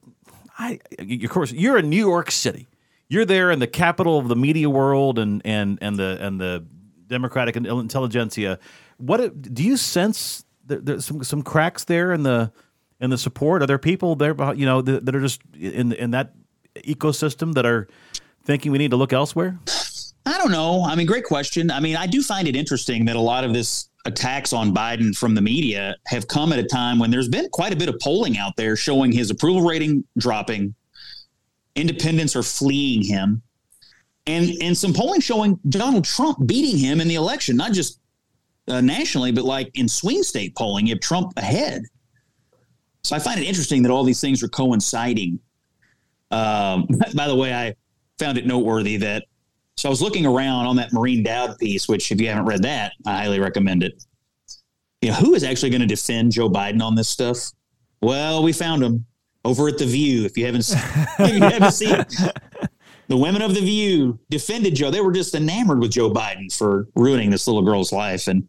I of course, you're in New York City. You're there in the capital of the media world and and and the and the Democratic intelligentsia. What do you sense? There, there's some some cracks there in the in the support. Are there people there, you know, that, that are just in in that ecosystem that are thinking we need to look elsewhere? I don't know. I mean, great question. I mean, I do find it interesting that a lot of this attacks on Biden from the media have come at a time when there's been quite a bit of polling out there showing his approval rating dropping, independents are fleeing him, and and some polling showing Donald Trump beating him in the election, not just uh, nationally, but like in swing state polling, have Trump ahead. So I find it interesting that all these things are coinciding. Um, by the way, I found it noteworthy that so I was looking around on that Maureen Dowd piece, which if you haven't read that, I highly recommend it. You know, who is actually going to defend Joe Biden on this stuff? Well, we found him over at the View. If you haven't, se- if you haven't seen it, the women of the View defended Joe. They were just enamored with Joe Biden for ruining this little girl's life and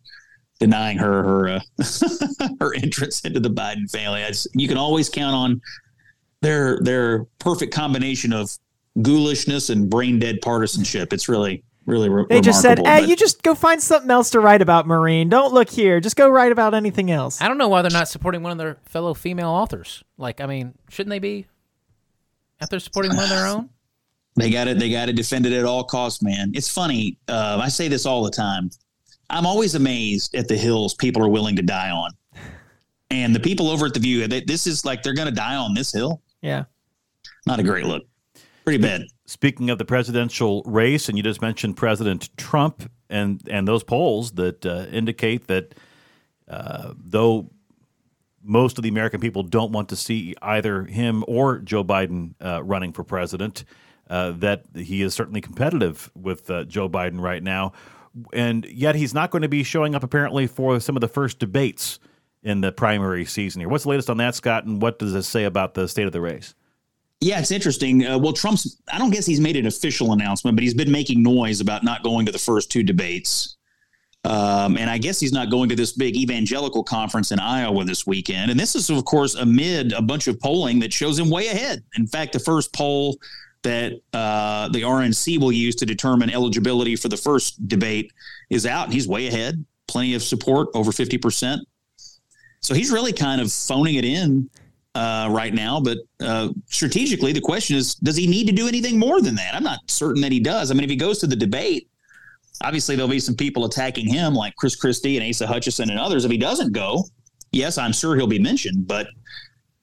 denying her her uh, her entrance into the Biden family. Just, you can always count on their their perfect combination of ghoulishness and brain dead partisanship. It's really really re- They just said, "Hey, but- you just go find something else to write about, Maureen. Don't look here. Just go write about anything else." I don't know why they're not supporting one of their fellow female authors. Like, I mean, shouldn't they be out there supporting one of their own? They got it. They got to defend it at all costs, man. It's funny. Uh, I say this all the time. I'm always amazed at the hills people are willing to die on, and the people over at the View. They, this is like they're going to die on this hill. Yeah. Not a great look. Pretty bad. Speaking of the presidential race, and you just mentioned President Trump and and those polls that uh, indicate that uh, though most of the American people don't want to see either him or Joe Biden uh, running for president, uh, that he is certainly competitive with uh, Joe Biden right now. and yet he's not going to be showing up apparently for some of the first debates in the primary season here. What's the latest on that, Scott? And what does this say about the state of the race? Yeah, it's interesting. Uh, well, Trump's, I don't guess he's made an official announcement, but he's been making noise about not going to the first two debates. Um, and I guess he's not going to this big evangelical conference in Iowa this weekend. And this is, of course, amid a bunch of polling that shows him way ahead. In fact, the first poll that uh, the RNC will use to determine eligibility for the first debate is out, and he's way ahead. Plenty of support, over 50%. So he's really kind of phoning it in uh, right now. But uh, strategically, the question is, does he need to do anything more than that? I'm not certain that he does. I mean, if he goes to the debate, obviously there'll be some people attacking him, like Chris Christie and Asa Hutchinson and others. If he doesn't go, yes, I'm sure he'll be mentioned, but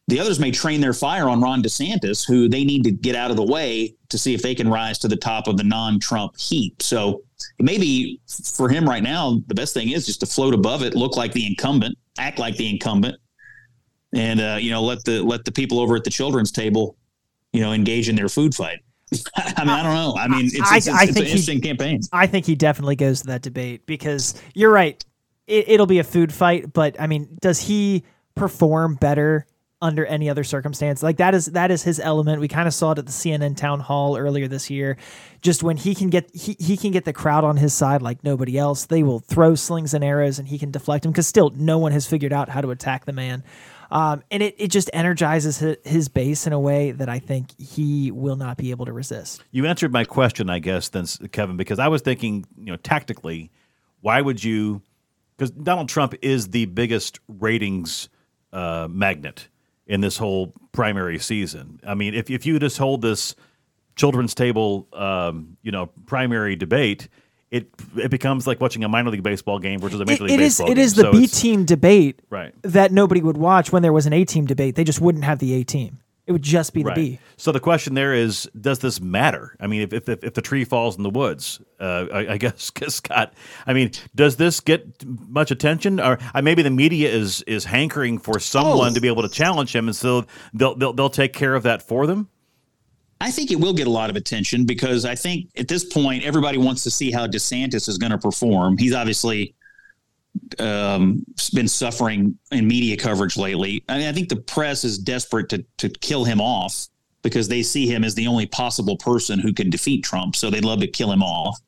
the others may train their fire on Ron DeSantis, who they need to get out of the way to see if they can rise to the top of the non-Trump heap. So maybe for him right now, the best thing is just to float above it, look like the incumbent, act like the incumbent, and uh, you know let the let the people over at the children's table, you know, engage in their food fight. I mean, I don't know. I mean, it's, I, it's, it's, I it's an interesting he, campaign. I think he definitely goes to that debate because you're right. It, it'll be a food fight, but I mean, does he perform better under any other circumstance? Like that is that is his element. We kind of saw it at the CNN town hall earlier this year. Just when he can get he, he can get the crowd on his side like nobody else. They will throw slings and arrows and he can deflect them because still no one has figured out how to attack the man. Um, and it, it just energizes his, base in a way that I think he will not be able to resist. You answered my question, I guess, then Kevin, because I was thinking, you know, tactically, why would you? Because Donald Trump is the biggest ratings uh, magnet in this whole primary season. I mean, if if you just hold this children's table, um, you know, primary debate. It, it becomes like watching a minor league baseball game versus a major It, league it is baseball it game. is the So B team debate Right. that nobody would watch when there was an A team debate. They just wouldn't have the A team. It would just be the Right. B. So the question there is, does this matter? I mean, if if, if, if the tree falls in the woods, uh, I, I guess Scott. I mean, does this get much attention, or uh, maybe the media is is hankering for someone Oh. to be able to challenge him, and so they'll they'll, they'll take care of that for them? I think it will get a lot of attention because I think at this point everybody wants to see how DeSantis is going to perform. He's obviously um, been suffering in media coverage lately. I mean, I think the press is desperate to to kill him off because they see him as the only possible person who can defeat Trump. So they'd love to kill him off.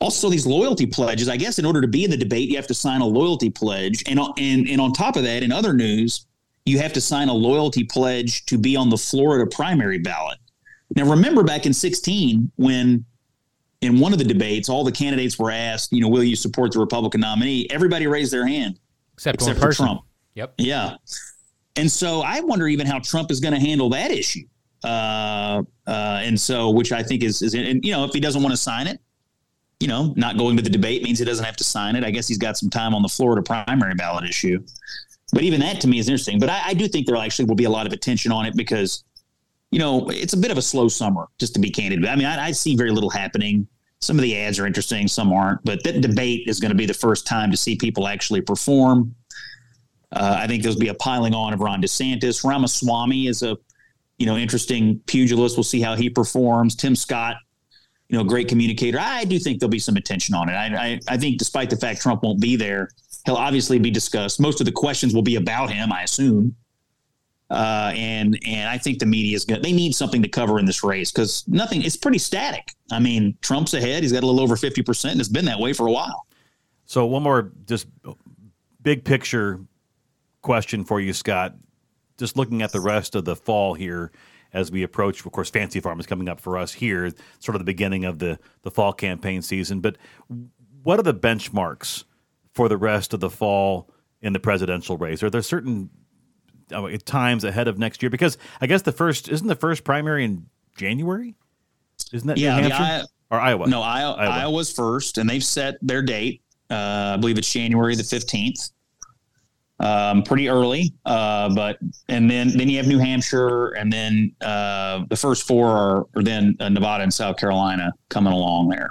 Also, these loyalty pledges. I guess in order to be in the debate, you have to sign a loyalty pledge, and and and on top of that, in other news, you have to sign a loyalty pledge to be on the Florida primary ballot. Now, remember back in 16 when in one of the debates, all the candidates were asked, you know, will you support the Republican nominee? Everybody raised their hand Except, except for person. Trump. Yep. Yeah. And so I wonder even how Trump is going to handle that issue. Uh, uh, and so, which I think is, is, and you know, if he doesn't want to sign it, you know, not going to the debate means he doesn't have to sign it. I guess he's got some time on the Florida primary ballot issue. But even that to me is interesting. But I, I do think there actually will be a lot of attention on it because, you know, it's a bit of a slow summer, just to be candid. I mean, I, I see very little happening. Some of the ads are interesting, some aren't. But that debate is going to be the first time to see people actually perform. Uh, I think there'll be a piling on of Ron DeSantis. Ramaswamy is a, you know, interesting pugilist. We'll see how he performs. Tim Scott, you know, great communicator. I do think there'll be some attention on it. I, I, I think despite the fact Trump won't be there, he'll obviously be discussed. Most of the questions will be about him, I assume. Uh, and and I think the media is good. They need something to cover in this race because nothing. It's pretty static. I mean, Trump's ahead. He's got a little over fifty percent, and it's been that way for a while. So one more just big picture question for you, Scott. Just looking at the rest of the fall here as we approach, of course, Fancy Farm is coming up for us here, sort of the beginning of the the fall campaign season. But what are the benchmarks for the rest of the fall in the presidential race? Are there certain uh, times ahead of next year? Because I guess the first isn't the first primary in January. Isn't that Yeah, New Hampshire I- or Iowa? No, Iowa, Iowa. Iowa's first, and they've set their date. Uh, I believe it's January the fifteenth. Um, pretty early, uh, but and then then you have New Hampshire, and then uh, the first four are, are then uh, Nevada and South Carolina coming along there.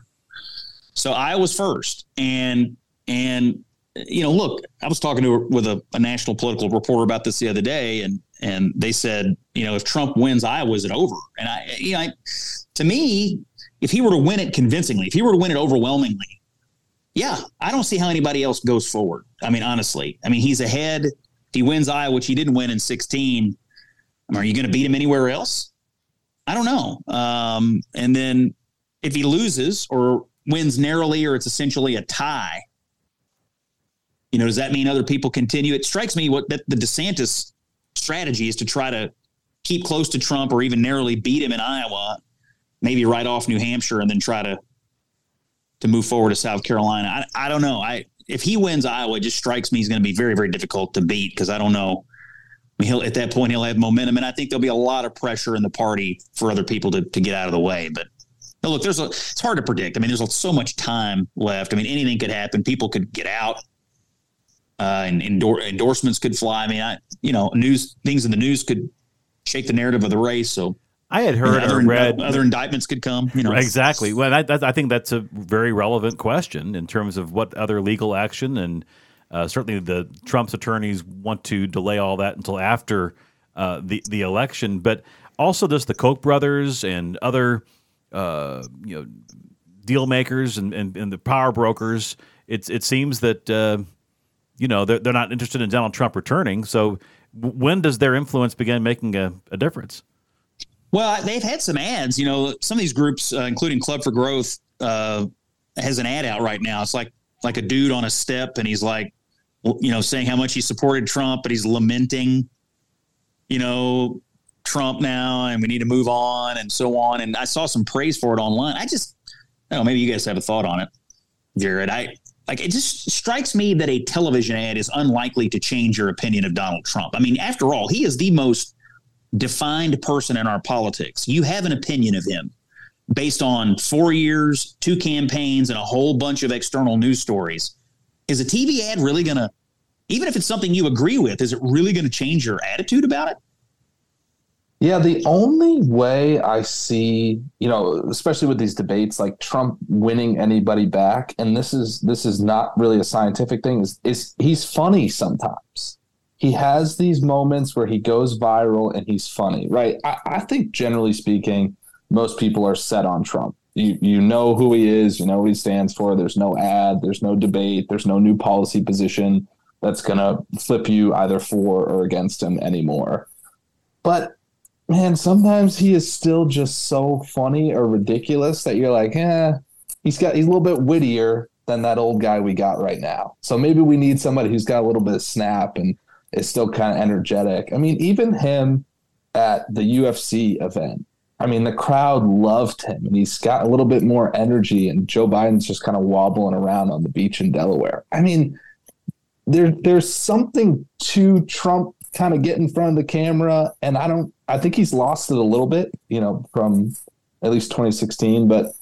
So Iowa's first, and and you know, look, I was talking to with a, a national political reporter about this the other day, and and they said, you know, if Trump wins Iowa, is it over? And I, you know, I, to me, if he were to win it convincingly, if he were to win it overwhelmingly, yeah, I don't see how anybody else goes forward. I mean, honestly, I mean, he's ahead. If he wins Iowa, which he didn't win in 16, I mean, are you going to beat him anywhere else? I don't know. Um, and then if he loses or wins narrowly or it's essentially a tie, you know, does that mean other people continue? It strikes me what that the DeSantis strategy is to try to keep close to Trump or even narrowly beat him in Iowa, maybe right off New Hampshire and then try to to move forward to South Carolina. I, I don't know. I if he wins Iowa, it just strikes me he's going to be very very difficult to beat because I don't know. I mean, he'll at that point he'll have momentum, and I think there'll be a lot of pressure in the party for other people to to get out of the way. But look, there's a it's hard to predict. I mean, there's so much time left. I mean, anything could happen. People could get out. Uh, and endor- endorsements could fly. I mean, I, you know, news things in the news could shake the narrative of the race. So I had heard other, read other indictments could come. You know, exactly. Well, that, that, I think that's a very relevant question in terms of what other legal action and uh, certainly the Trump's attorneys want to delay all that until after uh, the the election. But also, there's the Koch brothers and other uh, you know deal makers and, and, and, the power brokers. It's it seems that uh, you know they're, they're not interested in Donald Trump returning. So when does their influence begin making a, a difference? Well, they've had some ads. You know, some of these groups, uh, including Club for Growth, uh, has an ad out right now. It's like like a dude on a step, and he's like, you know, saying how much he supported Trump, but he's lamenting, you know, Trump now, and we need to move on, and so on. And I saw some praise for it online. I just, I know, maybe you guys have a thought on it, Jared. I like it just strikes me that a television ad is unlikely to change your opinion of Donald Trump. I mean, after all, he is the most defined person in our politics. You have an opinion of him based on four years, two campaigns, and a whole bunch of external news stories. Is a TV ad really going to, even if it's something you agree with, is it really going to change your attitude about it? Yeah, the only way I see, you know, especially with these debates, like Trump winning anybody back, and this is this is not really a scientific thing, is, is he's funny sometimes he has these moments where he goes viral and he's funny, right? I, I, think generally speaking, most people are set on Trump. You you know who he is, you know what he stands for. There's no ad, there's no debate, there's no new policy position that's gonna flip you either for or against him anymore. But man, sometimes he is still just so funny or ridiculous that you're like, eh, he's got he's a little bit wittier than that old guy we got right now. So maybe we need somebody who's got a little bit of snap and is still kind of energetic. I mean, even him at the UFC event, I mean, the crowd loved him and he's got a little bit more energy, and Joe Biden's just kind of wobbling around on the beach in Delaware. I mean, there there's something to Trump kind of get in front of the camera, and I don't I think he's lost it a little bit, you know, from at least 2016. But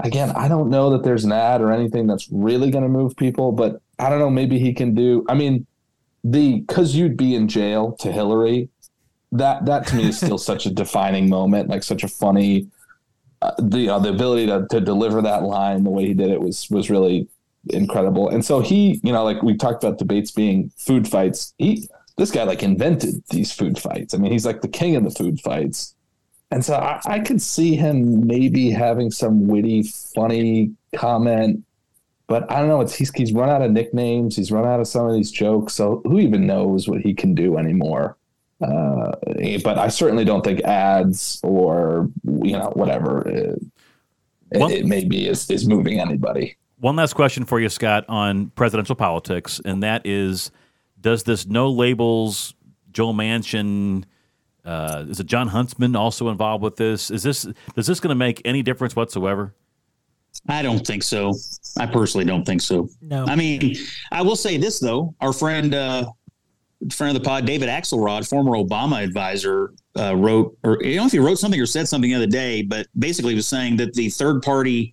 again, I don't know that there's an ad or anything that's really going to move people, but I don't know, maybe he can do I mean, the because you'd be in jail to Hillary, that that to me is still such a defining moment, like such a funny. Uh, the uh, the ability to, to deliver that line the way he did it was was really incredible. And so he, you know, like we talked about debates being food fights. He this guy like invented these food fights. I mean, he's like the king of the food fights. And so I, I could see him maybe having some witty, funny comment but I don't know. It's he's he's run out of nicknames. He's run out of some of these jokes. So who even knows what he can do anymore? Uh, but I certainly don't think ads or you know whatever it, one, it may be is is moving anybody. One last question for you, Scott, on presidential politics, and that is: Does this no labels Joe Manchin? Uh, is it Jon Huntsman also involved with this? Is this is this going to make any difference whatsoever? I don't think so. I personally don't think so. No. I mean, I will say this though. Our friend, uh, friend of the pod, David Axelrod, former Obama advisor, uh, wrote, or I don't know if he wrote something or said something the other day, but basically was saying that the third party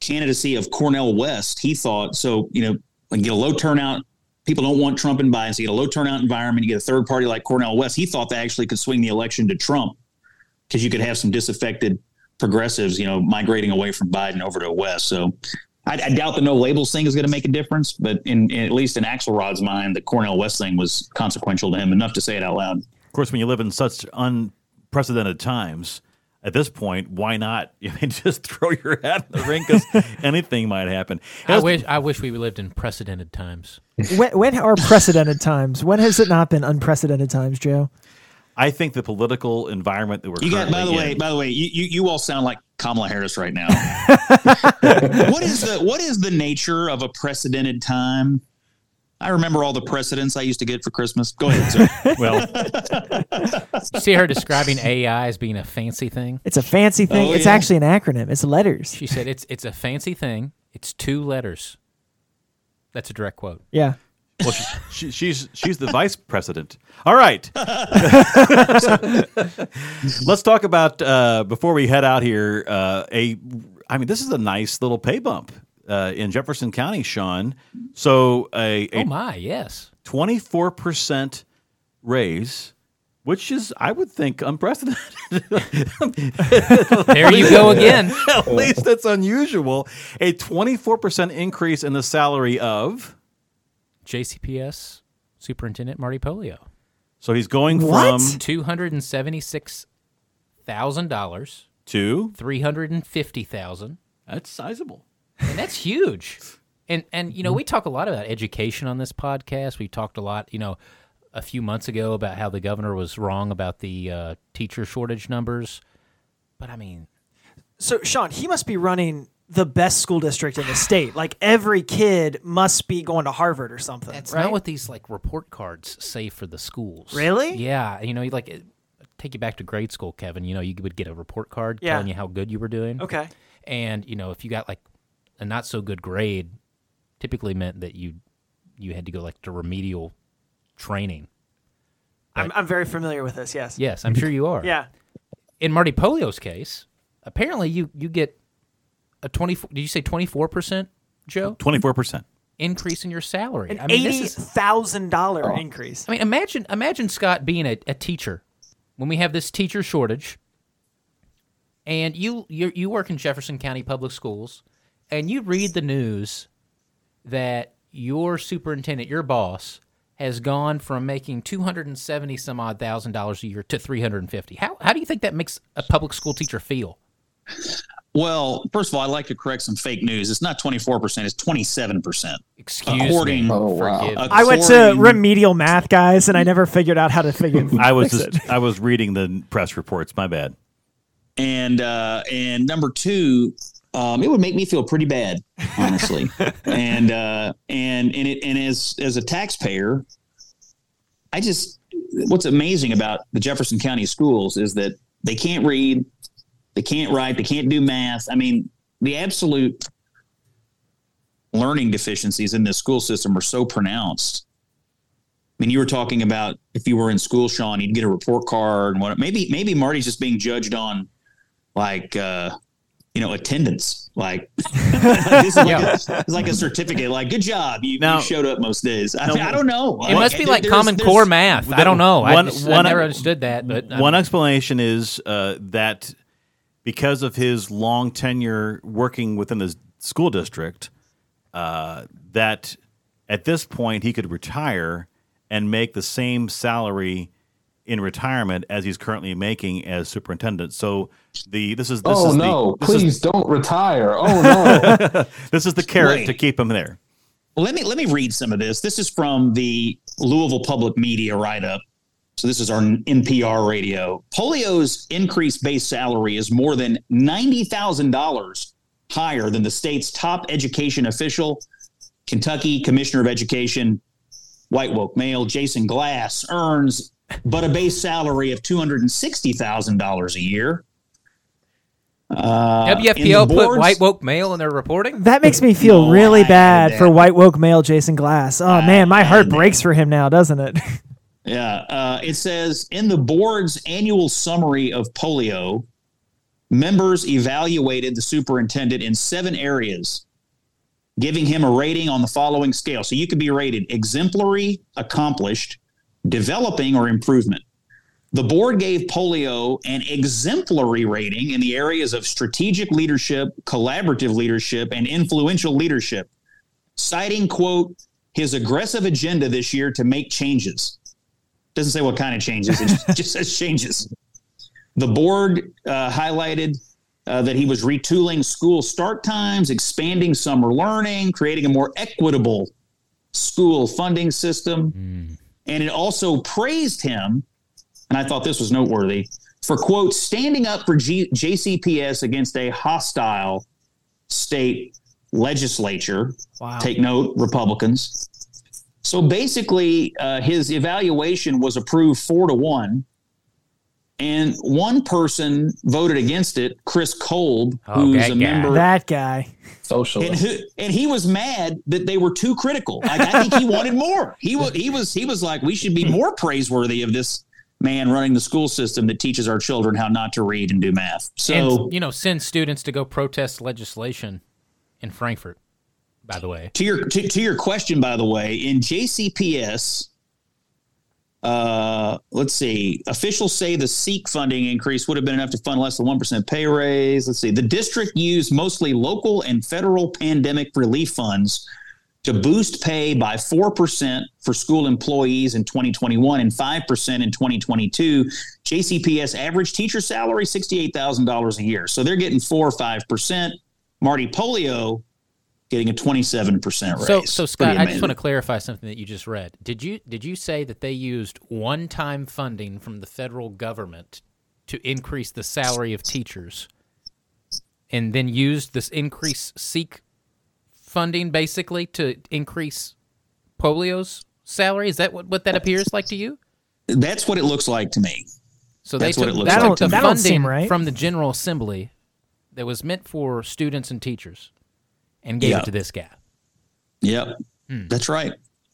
candidacy of Cornel West, he thought, so, you know, get a low turnout. People don't want Trump in bias. You get a low turnout environment. You get a third party like Cornel West. He thought that actually could swing the election to Trump because you could have some disaffected progressives, you know, migrating away from Biden over to West. So I, I doubt the no labels thing is going to make a difference, but in, in, at least in Axelrod's mind, the Cornel West thing was consequential to him enough to say it out loud. Of course, when you live in such unprecedented times, at this point, why not? I mean, just throw your hat in the ring because anything might happen. I wish I wish we lived in precedented times. when, when are precedented times? When has it not been unprecedented times, Joe? I think the political environment that we're You got. By the currently way, by the way, you, you you all sound like Kamala Harris right now. what is the what is the nature of a precedented time? I remember all the precedents I used to get for Christmas. Go ahead, sir. well, see her describing AI as being a fancy thing. It's a fancy thing. Oh, it's yeah. actually an acronym. It's letters. She said it's it's a fancy thing. It's two letters. That's a direct quote. Yeah. well, she, she, she's she's the vice president. All right, let's talk about uh, before we head out here. Uh, a, I mean, this is a nice little pay bump uh, in Jefferson County, Sean. So a Oh my, yes. twenty four percent raise, which is I would think unprecedented. There you go again. At least that's unusual. A twenty four percent increase in the salary of. JCPS Superintendent Marty Pollio. So he's going What? from Two hundred and seventy six thousand dollars, to three hundred and fifty thousand. that's sizable. And that's huge. And and you know, we talk a lot about education on this podcast. We talked a lot, you know, a few months ago about how the governor was wrong about the uh, teacher shortage numbers. But I mean, So, Sean, he must be running the best school district in the state. Like every kid must be going to Harvard or something. that's right? not what these like report cards say for the schools. Really? Yeah. You know, like it- take you back to grade school, Kevin. You know, you would get a report card Yeah. telling you how good you were doing. Okay. And you know, if you got like a not so good grade, typically meant that you you had to go like to remedial training. I'm, I'm very familiar with this. Yes. Yes, I'm sure you are. Yeah. In Marty Pollio's case, apparently you you get a 24 did you say 24% Joe Twenty four percent. increase in your salary. An I mean eighty this is thousand dollar oh. increase. I mean imagine imagine Scott being a, a teacher when we have this teacher shortage and you you you work in Jefferson County Public Schools and you read the news that your superintendent, your boss has gone from making 270 some odd thousand dollars a year to 350. How how do you think that makes a public school teacher feel? Well, first of all, I'd like to correct some fake news. It's not 24%, it's 27%. Excuse According- me. Oh, wow. Forgive me. I went to remedial math, guys, and I never figured out how to figure. I was fix just it. I was reading the press reports. My bad. And uh, and number two, um, it would make me feel pretty bad, honestly. and uh, and and it and as as a taxpayer, I just what's amazing about the Jefferson County schools is that they can't read, they can't write, they can't do math. I mean, the absolute learning deficiencies in this school system are so pronounced. I mean, you were talking about if you were in school, Sean, you'd get a report card and what. Maybe maybe Marty's just being judged on like uh you know attendance like this is like, Yeah. a, it's like a certificate like good job you, Now- you showed up most days i, Now, I don't know It must be like there's- Common there's- Core math. I don't know. I, One- just, one- I never understood that. But um, One explanation is uh, that because of his long tenure working within the school district, uh, that at this point he could retire and make the same salary in retirement as he's currently making as superintendent. So the this is this oh is no! the, this Please is, don't retire. Oh no! this is the carrot Wait. to keep him there. Well, let me let me read some of this. This is from the Louisville Public Media write up. So this is our NPR radio. Pollio's increased base salary is more than ninety thousand dollars higher than the state's top education official, Kentucky Commissioner of Education, white woke male Jason Glass earns, but a base salary of two hundred and sixty thousand dollars a year. Uh, in the WFPL put board's- white woke male in their reporting. That makes me feel No, really I bad for white woke male Jason Glass. Oh man, my heart breaks for him now, doesn't it? Yeah. Uh, it says in the board's annual summary of Pollio, members evaluated the superintendent in seven areas, giving him a rating on the following scale. So you could be rated exemplary, accomplished, developing, or improvement. The board gave Pollio an exemplary rating in the areas of strategic leadership, collaborative leadership, and influential leadership, citing, quote, his aggressive agenda this year to make changes. Doesn't say what kind of changes, it just, says changes. The board uh, highlighted uh, that he was retooling school start times, expanding summer learning, creating a more equitable school funding system. Mm. And it also praised him, and I thought this was noteworthy, for quote, standing up for G- JCPS against a hostile state legislature. Wow. Take note, Republicans. So basically, uh, his evaluation was approved four to one. And one person voted against it, Chris Kolb, oh, who's a guy. member. That guy. Socialist. And, and, he was mad that they were too critical. Like, I think he wanted more. He was, he was, he was like, we should be more praiseworthy of this man running the school system that teaches our children how not to read and do math. So, and, you know, send students to go protest legislation in Frankfort, by the way. To your, to, to your question, by the way, in JCPS, uh, let's see. Officials say the SEEK funding increase would have been enough to fund less than 1% pay raise. Let's see. The district used mostly local and federal pandemic relief funds to boost pay by 4% for school employees in 2021 and 5% in 2022. JCPS average teacher salary $68,000 a year. So they're getting 4 or 5%. Marty Pollio getting a 27% raise. So, so Scott, I just want to clarify something that you just read. Did you did you say that they used one-time funding from the federal government to increase the salary of teachers and then used this increase seek funding basically to increase Pollio's salary? Is that what, what that appears like to you? That's what it looks like to me. So they That's took, what it looks like. the funding right. from the General Assembly that was meant for students and teachers and gave yep. it to this guy. Yep, hmm. that's right.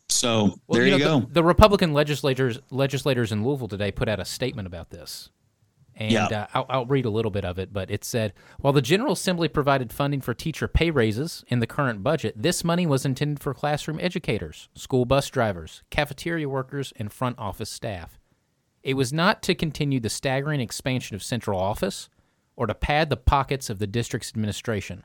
So well, there you, know, go. The, the, Republican legislators legislators in Louisville today put out a statement about this, and yep. uh, I'll, I'll read a little bit of it. But it said, while the General Assembly provided funding for teacher pay raises in the current budget, this money was intended for classroom educators, school bus drivers, cafeteria workers, and front office staff. It was not to continue the staggering expansion of central office or to pad the pockets of the district's administration.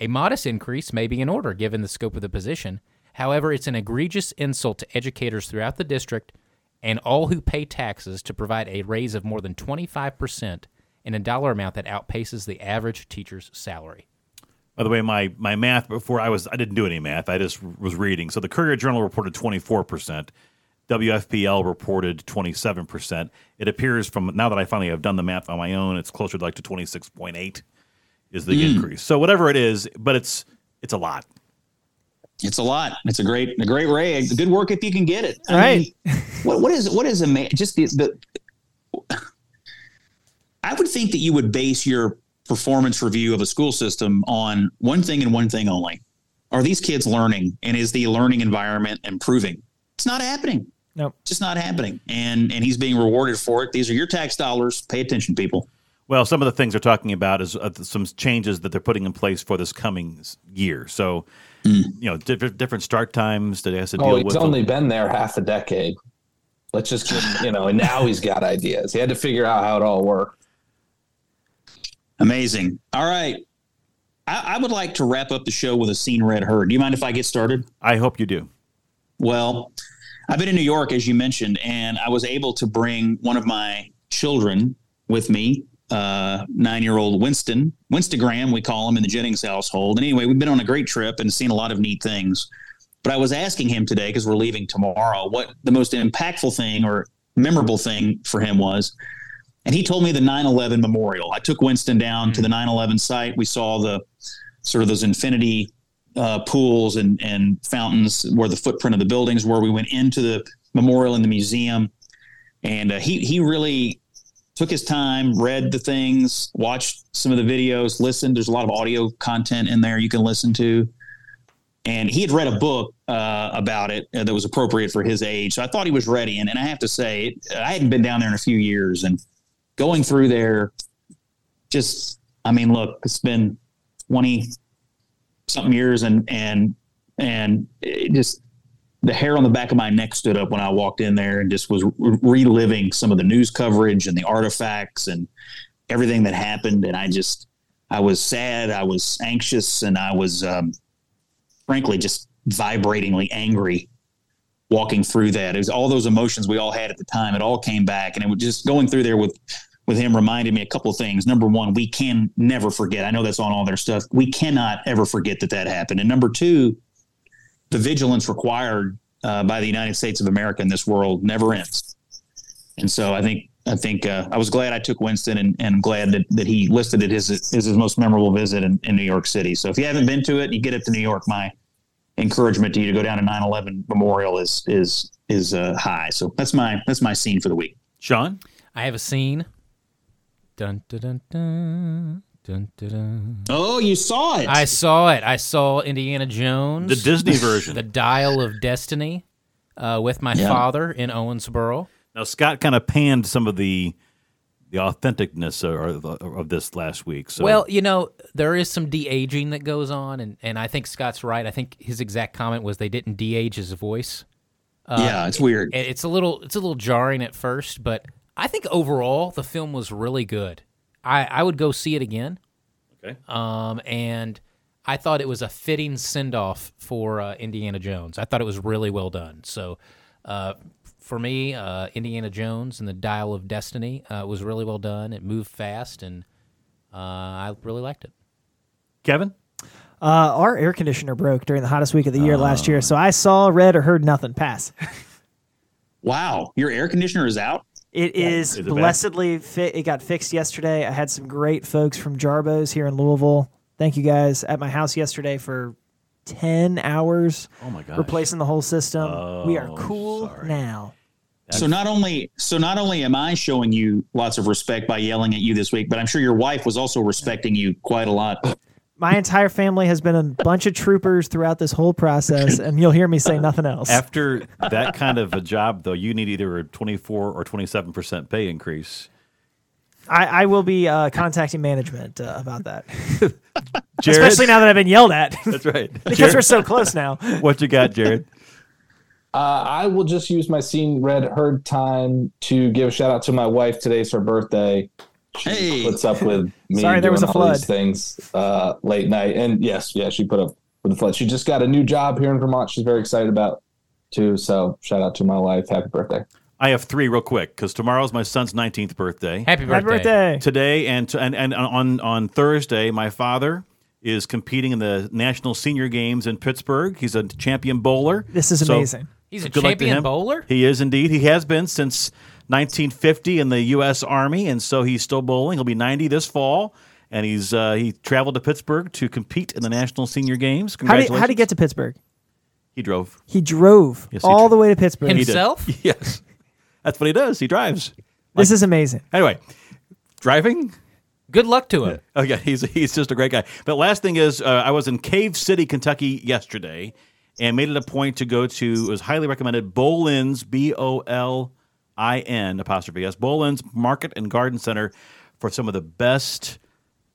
A modest increase may be in order given the scope of the position. However, it's an egregious insult to educators throughout the district and all who pay taxes to provide a raise of more than 25% in a dollar amount that outpaces the average teacher's salary. By the way, my, my math before I was I didn't do any math. I just was reading. So the Courier Journal reported 24%. WFPL reported 27%. It appears from now that I finally have done the math on my own, it's closer to like to 26.8 is the mm. increase. So whatever it is, but it's it's a lot. It's a lot. It's a great a great ray. Good work if you can get it. I right. Mean, what what is what is a man? Just the, the I would think that you would base your performance review of a school system on one thing and one thing only. Are these kids learning and is the learning environment improving? It's not happening. No, nope. just not happening. And and he's being rewarded for it. These are your tax dollars. Pay attention, people. Well, some of the things they're talking about is uh, some changes that they're putting in place for this coming year. So, mm. you know, different different start times that he has to oh, deal with. Oh, he's only been there half a decade. Let's just give him, you know, and now he's got ideas. He had to figure out how it all worked. Amazing. All right. I, I would like to wrap up the show with a scene read heard. Do you mind if I get started? I hope you do. Well, I've been in New York, as you mentioned, and I was able to bring one of my children with me uh, nine year old Winston, Winstagram, we call him in the Jennings household. And anyway, we've been on a great trip and seen a lot of neat things. But I was asking him today, because we're leaving tomorrow, what the most impactful thing or memorable thing for him was. And he told me the 9 11 memorial. I took Winston down mm-hmm. to the 9 11 site. We saw the sort of those infinity uh, pools and, and fountains where the footprint of the buildings where we went into the memorial in the museum. And uh, he, he really took his time, read the things, watched some of the videos, listened. There's a lot of audio content in there you can listen to. And he had read a book uh, about it uh, that was appropriate for his age. So I thought he was ready. And, and I have to say, I hadn't been down there in a few years. And going through there, just, I mean, look, it's been 20 something years and, and, and it just the hair on the back of my neck stood up when I walked in there and just was reliving some of the news coverage and the artifacts and everything that happened. And I just, I was sad, I was anxious, and I was, um, frankly, just vibratingly angry walking through that. It was all those emotions we all had at the time. It all came back, and it was just going through there with with him reminded me a couple things. Number one, we can never forget. I know that's on all their stuff. We cannot ever forget that that happened. And number two, the vigilance required uh, by the United States of America in this world never ends. And so I think I think uh, I was glad I took Winston and, and I'm glad that, that he listed it as, as his most memorable visit in, in New York City. So if you haven't been to it, you get it to New York. My encouragement to you to go down to 9/11 Memorial is is is uh, high. So that's my that's my scene for the week. Sean, I have a scene. Dun dun dun dun. Dun, dun, dun. Oh, you saw it. I saw it. I saw Indiana Jones, the Disney version. the Dial of Destiny, uh, with my Yeah. father in Owensboro. Now Scott kind of panned some of the the authenticness of, of, of this last week. So Well, you know, there is some de aging that goes on, and, and I think Scott's right. I think his exact comment was they didn't de age his voice. yeah, it's weird. It- It's a little it's a little jarring at first, but I think overall the film was really good. I, I would go see it again. Okay. Um, and I thought it was a fitting send off for uh, Indiana Jones. I thought it was really well done. So, uh, for me, uh, Indiana Jones and the Dial of Destiny uh, was really well done. It moved fast, and uh, I really liked it. Kevin, Uh, our air conditioner broke during the hottest week of the year last Oh. year, so I saw, read, or heard nothing. Pass. Wow, your air conditioner is out. It is Is blessedly fit. It got fixed yesterday. I had some great folks from Jarboe's here in Louisville. Thank you guys at my house yesterday for ten hours. Oh my god. Replacing the whole system. we are Oh, cool sorry. now. So not only so not only am I showing you lots of respect by yelling at you this week, but I'm sure your wife was also respecting you quite a lot. My entire family has been a bunch of troopers throughout this whole process, and you'll hear me say nothing else. after that kind of a job, though, you need either a 24 or 27 percent pay increase. I, I will be uh, contacting management uh, about that, Jared, especially now that I've been yelled at that's right. because we're so close now. what you got, Jared? Uh, I will just use my scene read heard time to give a shout out to my wife. Today's her birthday. She Hey. puts up with me Sorry, there was doing a all these flood. things uh, late night. And yes, yeah, she put up with the flood. She just got a new job here in Vermont. She's very excited about too. So shout out to my wife. Happy birthday. I have three real quick because tomorrow's my son's 19th birthday. Happy birthday! Happy birthday. Today and, and and on on Thursday, my father is competing in the National Senior Games in Pittsburgh. He's a champion bowler. This is So, amazing. He's a good luck champion bowler. He is indeed. He has been since 1950 in the U.S. Army, and so he's still bowling. He'll be 90 this fall, and he's uh, he traveled to Pittsburgh to compete in the National Senior Games. How did how did he get to Pittsburgh? He drove. He drove Yes, he all did. the way to Pittsburgh. He did. Himself? Yes, that's what he does. He drives. This is amazing. Anyway, driving. Good luck to him. Oh yeah, he's he's just a great guy. But last thing is, uh, I was in Cave City, Kentucky yesterday, and made it a point to go to. It was highly recommended. Bolin's B O L I N apostrophe S Bolin's Market and Garden Center for some of the best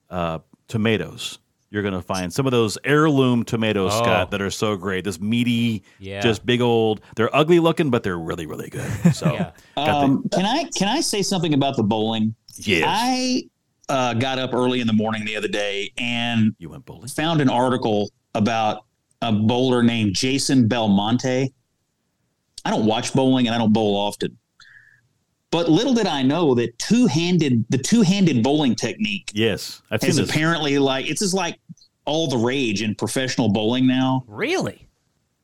uh, tomatoes. You're going to find some of those heirloom tomatoes, Oh. Scott, that are so great. This meaty, Yeah. just big old. They're ugly looking, but they're really, really good. So, Yeah. got the- Um, can I can I say something about the bowling? yes, I uh, got up early in the morning the other day and you went bowling. found an article about a bowler named Jason Belmonte. I don't watch bowling and I don't bowl often. But little did I know that two-handed the two-handed bowling technique Yes, I've is apparently like it's just like all the rage in professional bowling now. Really?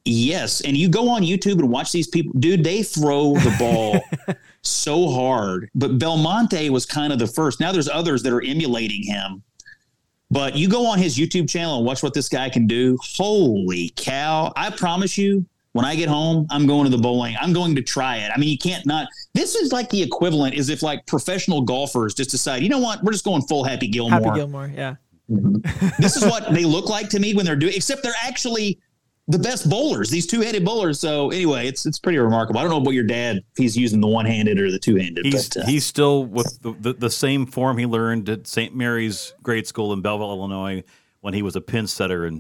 Yes, and you go on YouTube and watch these people, dude. They throw the ball so hard. But Belmonte was kind of the first. Now there's others that are emulating him. But you go on his YouTube channel and watch what this guy can do. Holy cow! I promise you, when I get home, I'm going to the bowling. I'm going to try it. I mean, you can't not. This is like the equivalent is if like professional golfers just decide, you know what, we're just going full Happy Gilmore Happy Gilmore. Yeah. this is what they look like to me when they're doing except they're actually the best bowlers these two-handed bowlers so anyway it's it's pretty remarkable i don't know about your dad if he's using the one-handed or the two-handed He's but uh, he's still with the, the, the same form he learned at St. Mary's Grade School in Belleville, Illinois, when he was a pin setter in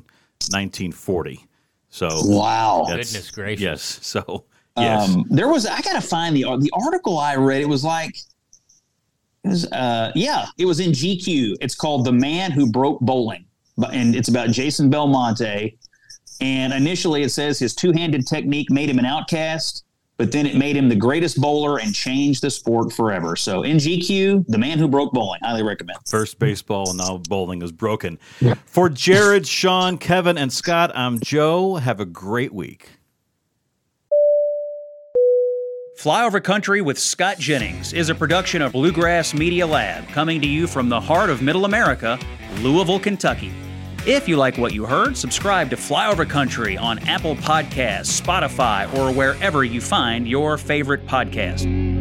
1940. So wow Goodness gracious. yes. So yes, um there was i gotta find the the article i read it was like it was, uh yeah it was in gq it's called the man who broke bowling and it's about jason belmonte and initially it says his two-handed technique made him an outcast but then it made him the greatest bowler and changed the sport forever. So in GQ, the man who broke bowling, highly recommend. First baseball, and now bowling is broken. For Jared, Sean, Kevin, and Scott, I'm Joe. Have a great week. Flyover Country with Scott Jennings is a production of Bluegrass Media Lab, coming to you from the heart of Middle America, Louisville, Kentucky. If you like what you heard, subscribe to Flyover Country on Apple Podcasts, Spotify, or wherever you find your favorite podcast.